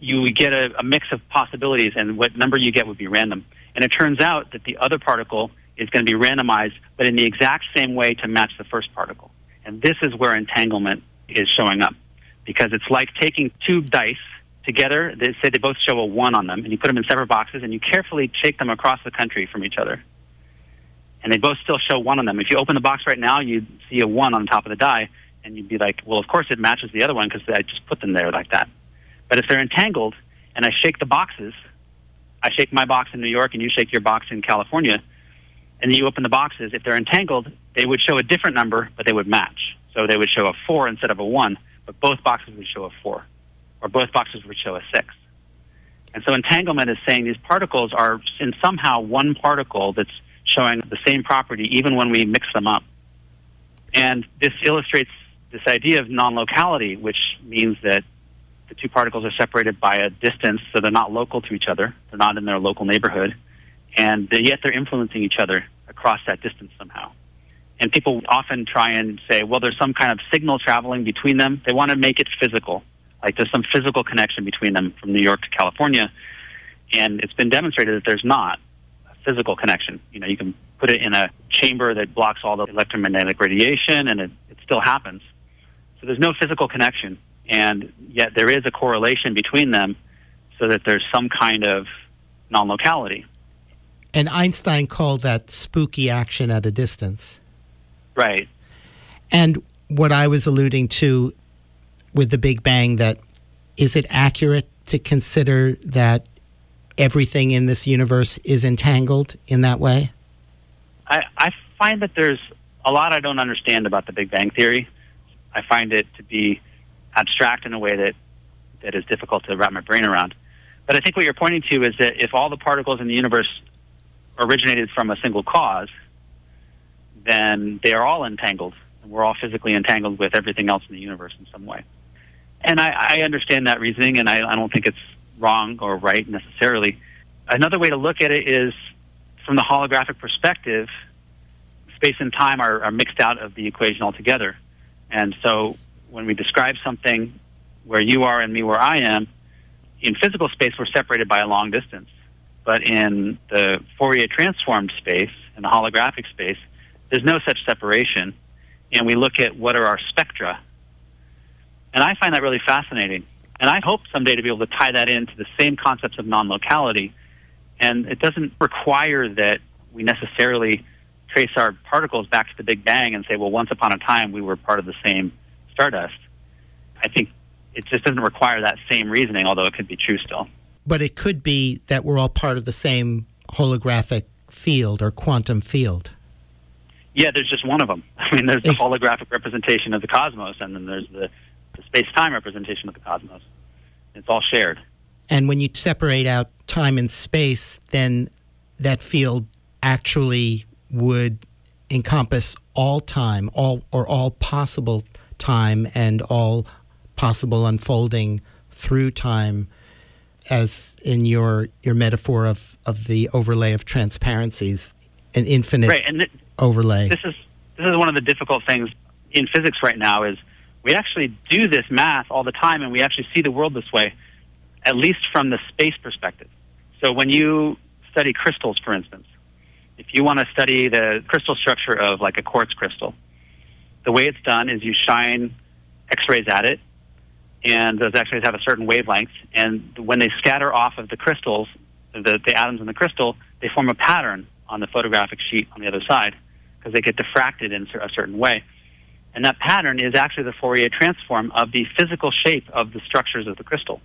you would get a, a mix of possibilities, and what number you get would be random. And it turns out that the other particle is going to be randomized, but in the exact same way to match the first particle. And this is where entanglement is showing up, because it's like taking two dice together. They say they both show a one on them, and you put them in separate boxes, and you carefully shake them across the country from each other. And they both still show one on them. If you open the box right now, you'd see a one on top of the die, and you'd be like, well, of course it matches the other one because I just put them there like that. But if they're entangled, and I shake the boxes, I shake my box in New York, and you shake your box in California, and then you open the boxes, if they're entangled, they would show a different number, but they would match. So they would show a four instead of a one, but both boxes would show a four or both boxes would show a six. And so entanglement is saying these particles are in somehow one particle that's showing the same property even when we mix them up. And this illustrates this idea of non locality, which means that the two particles are separated by a distance, so they're not local to each other, they're not in their local neighborhood, and yet they're influencing each other across that distance somehow. And people often try and say, well, there's some kind of signal traveling between them. They want to make it physical. Like there's some physical connection between them from New York to California, and it's been demonstrated that there's not a physical connection. You know, you can put it in a chamber that blocks all the electromagnetic radiation, and it, it still happens. So there's no physical connection, and yet there is a correlation between them, so that there's some kind of non-locality. And Einstein called that spooky action at a distance. Right. And what I was alluding to with the Big Bang that is it accurate to consider that everything in this universe is entangled in that way? I, I find that there's a lot I don't understand about the Big Bang Theory. I find it to be abstract in a way that, that is difficult to wrap my brain around. But I think what you're pointing to is that if all the particles in the universe originated from a single cause, then they are all entangled. And we're all physically entangled with everything else in the universe in some way. And I, I understand that reasoning, and I, I don't think it's wrong or right necessarily. Another way to look at it is from the holographic perspective, space and time are, are mixed out of the equation altogether. And so when we describe something where you are and me where I am, in physical space, we're separated by a long distance. But in the Fourier transformed space, in the holographic space, there's no such separation. And we look at what are our spectra. And I find that really fascinating. And I hope someday to be able to tie that into the same concepts of non locality. And it doesn't require that we necessarily trace our particles back to the Big Bang and say, well, once upon a time we were part of the same stardust. I think it just doesn't require that same reasoning, although it could be true still. But it could be that we're all part of the same holographic field or quantum field. Yeah, there's just one of them. <laughs> I mean, there's the holographic representation of the cosmos, and then there's the, the space time representation of the cosmos. It's all shared. And when you separate out time and space, then that field actually would encompass all time, all or all possible time and all possible unfolding through time as in your your metaphor of, of the overlay of transparencies, an infinite right, and th- overlay. This is this is one of the difficult things in physics right now is we actually do this math all the time and we actually see the world this way, at least from the space perspective. So when you study crystals, for instance, if you want to study the crystal structure of like a quartz crystal, the way it's done is you shine X-rays at it, and those X-rays have a certain wavelength, and when they scatter off of the crystals, the, the atoms in the crystal, they form a pattern on the photographic sheet on the other side because they get diffracted in a certain way. And that pattern is actually the Fourier transform of the physical shape of the structures of the crystal.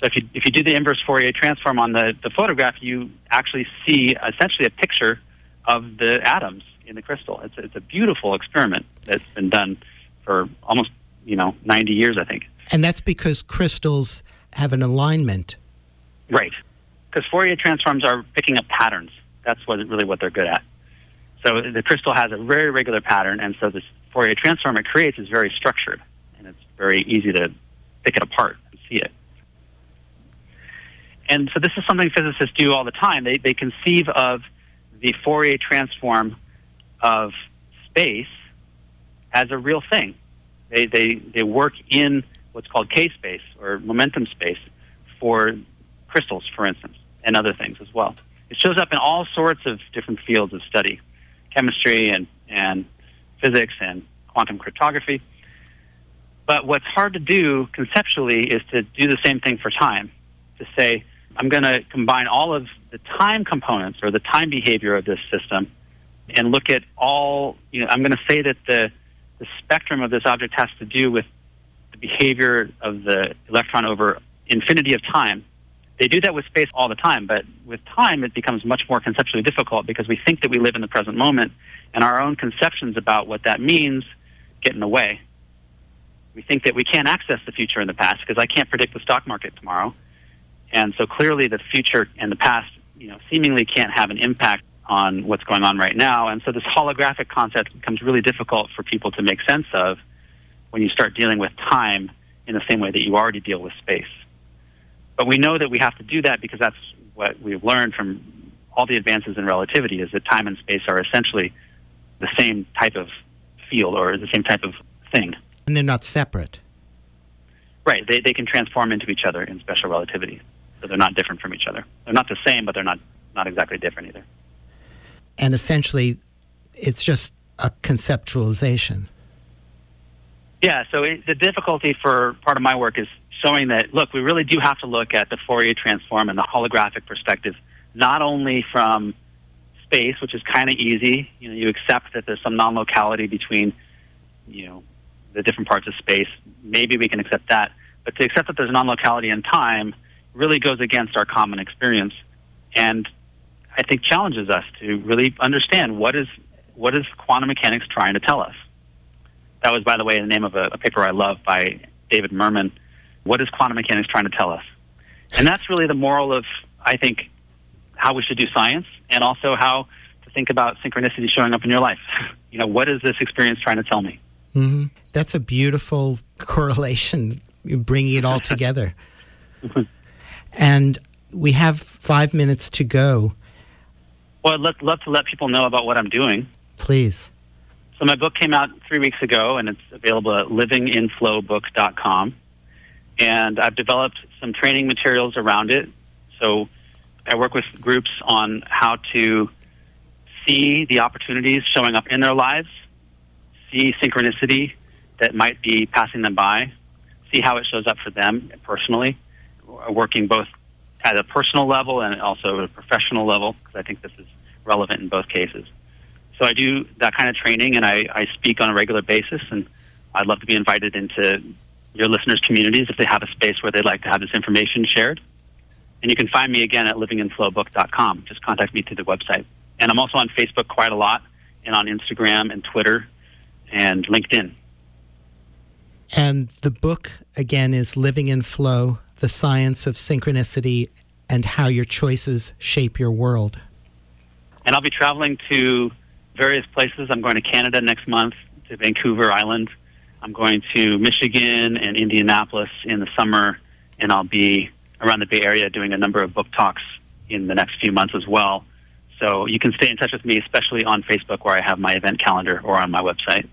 So if you, if you do the inverse Fourier transform on the, the photograph, you actually see essentially a picture of the atoms in the crystal. It's, it's a beautiful experiment that's been done for almost, you know, 90 years, I think. And that's because crystals have an alignment. Right. Because Fourier transforms are picking up patterns. That's what really what they're good at. So the crystal has a very regular pattern, and so this Fourier transform it creates is very structured, and it's very easy to pick it apart and see it. And so this is something physicists do all the time. They, they conceive of the Fourier transform of space as a real thing. They, they, they work in what's called K space or momentum space for crystals, for instance, and other things as well. It shows up in all sorts of different fields of study chemistry and, and physics and quantum cryptography. But what's hard to do conceptually is to do the same thing for time, to say, I'm going to combine all of the time components or the time behavior of this system and look at all, you know, I'm going to say that the, the spectrum of this object has to do with the behavior of the electron over infinity of time. They do that with space all the time, but with time it becomes much more conceptually difficult because we think that we live in the present moment and our own conceptions about what that means get in the way. We think that we can't access the future and the past because I can't predict the stock market tomorrow. And so clearly the future and the past, you know, seemingly can't have an impact on what's going on right now. And so this holographic concept becomes really difficult for people to make sense of when you start dealing with time in the same way that you already deal with space. But we know that we have to do that because that's what we've learned from all the advances in relativity is that time and space are essentially the same type of field or the same type of thing. And they're not separate. Right. They, they can transform into each other in special relativity. So they're not different from each other. They're not the same, but they're not, not exactly different either. And essentially, it's just a conceptualization. Yeah, so it, the difficulty for part of my work is showing that, look, we really do have to look at the Fourier transform and the holographic perspective, not only from space, which is kind of easy. You know, you accept that there's some non-locality between, you know, the different parts of space. Maybe we can accept that, but to accept that there's non-locality in time really goes against our common experience, and I think challenges us to really understand what is what is quantum mechanics trying to tell us. That was, by the way, the name of a, a paper I love by David Mermin. What is quantum mechanics trying to tell us? And that's really the moral of, I think, how we should do science and also how to think about synchronicity showing up in your life. <laughs> You know, what is this experience trying to tell me? Mm-hmm. That's a beautiful <laughs> correlation, bringing it all <laughs> together. and we have five minutes to go. Well, I'd love, love to let people know about what I'm doing. Please. So my book came out three weeks ago, and it's available at livinginflowbook.com. And I've developed some training materials around it. So I work with groups on how to see the opportunities showing up in their lives, see synchronicity that might be passing them by, see how it shows up for them personally, working both at a personal level and also at a professional level, because I think this is relevant in both cases. So I do that kind of training, and I, I speak on a regular basis, and I'd love to be invited into your listeners' communities if they have a space where they'd like to have this information shared. And you can find me again at livinginflowbook.com. Just contact me through the website. And I'm also on Facebook quite a lot, and on Instagram and Twitter and LinkedIn. And the book, again, is Living in Flow The Science of Synchronicity and How Your Choices Shape Your World. And I'll be traveling to various places. I'm going to Canada next month, to Vancouver Island. I'm going to Michigan and Indianapolis in the summer, and I'll be around the Bay Area doing a number of book talks in the next few months as well. So you can stay in touch with me, especially on Facebook where I have my event calendar or on my website.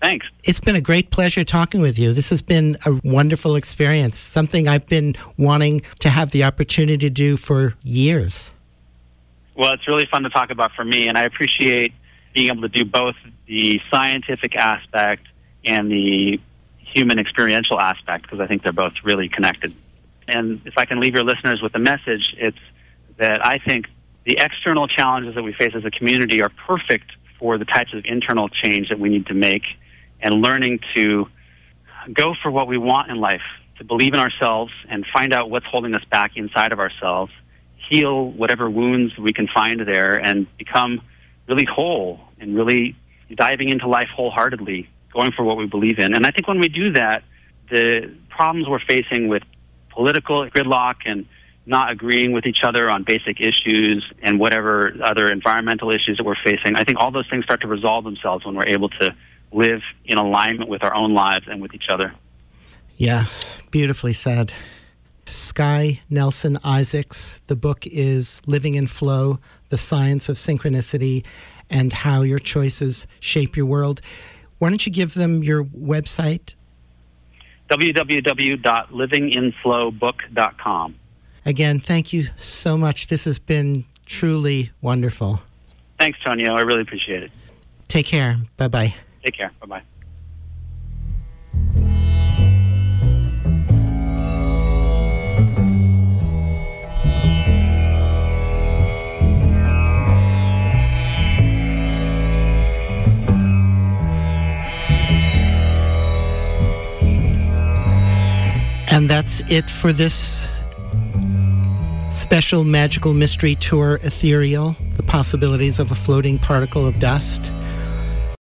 Thanks. It's been a great pleasure talking with you. This has been a wonderful experience, something I've been wanting to have the opportunity to do for years. Well, it's really fun to talk about for me, and I appreciate being able to do both the scientific aspect and the human experiential aspect because I think they're both really connected. And if I can leave your listeners with a message, it's that I think the external challenges that we face as a community are perfect for the types of internal change that we need to make and learning to go for what we want in life, to believe in ourselves and find out what's holding us back inside of ourselves, heal whatever wounds we can find there, and become really whole and really diving into life wholeheartedly, going for what we believe in. And I think when we do that, the problems we're facing with political gridlock and not agreeing with each other on basic issues and whatever other environmental issues that we're facing, I think all those things start to resolve themselves when we're able to live in alignment with our own lives and with each other. Yes, beautifully said. Sky Nelson Isaacs. The book is Living in Flow The Science of Synchronicity and How Your Choices Shape Your World. Why don't you give them your website? www.livinginflowbook.com. Again, thank you so much. This has been truly wonderful. Thanks, Tonio. I really appreciate it. Take care. Bye bye. Take care. Bye bye. And that's it for this special magical mystery tour, Ethereal The Possibilities of a Floating Particle of Dust.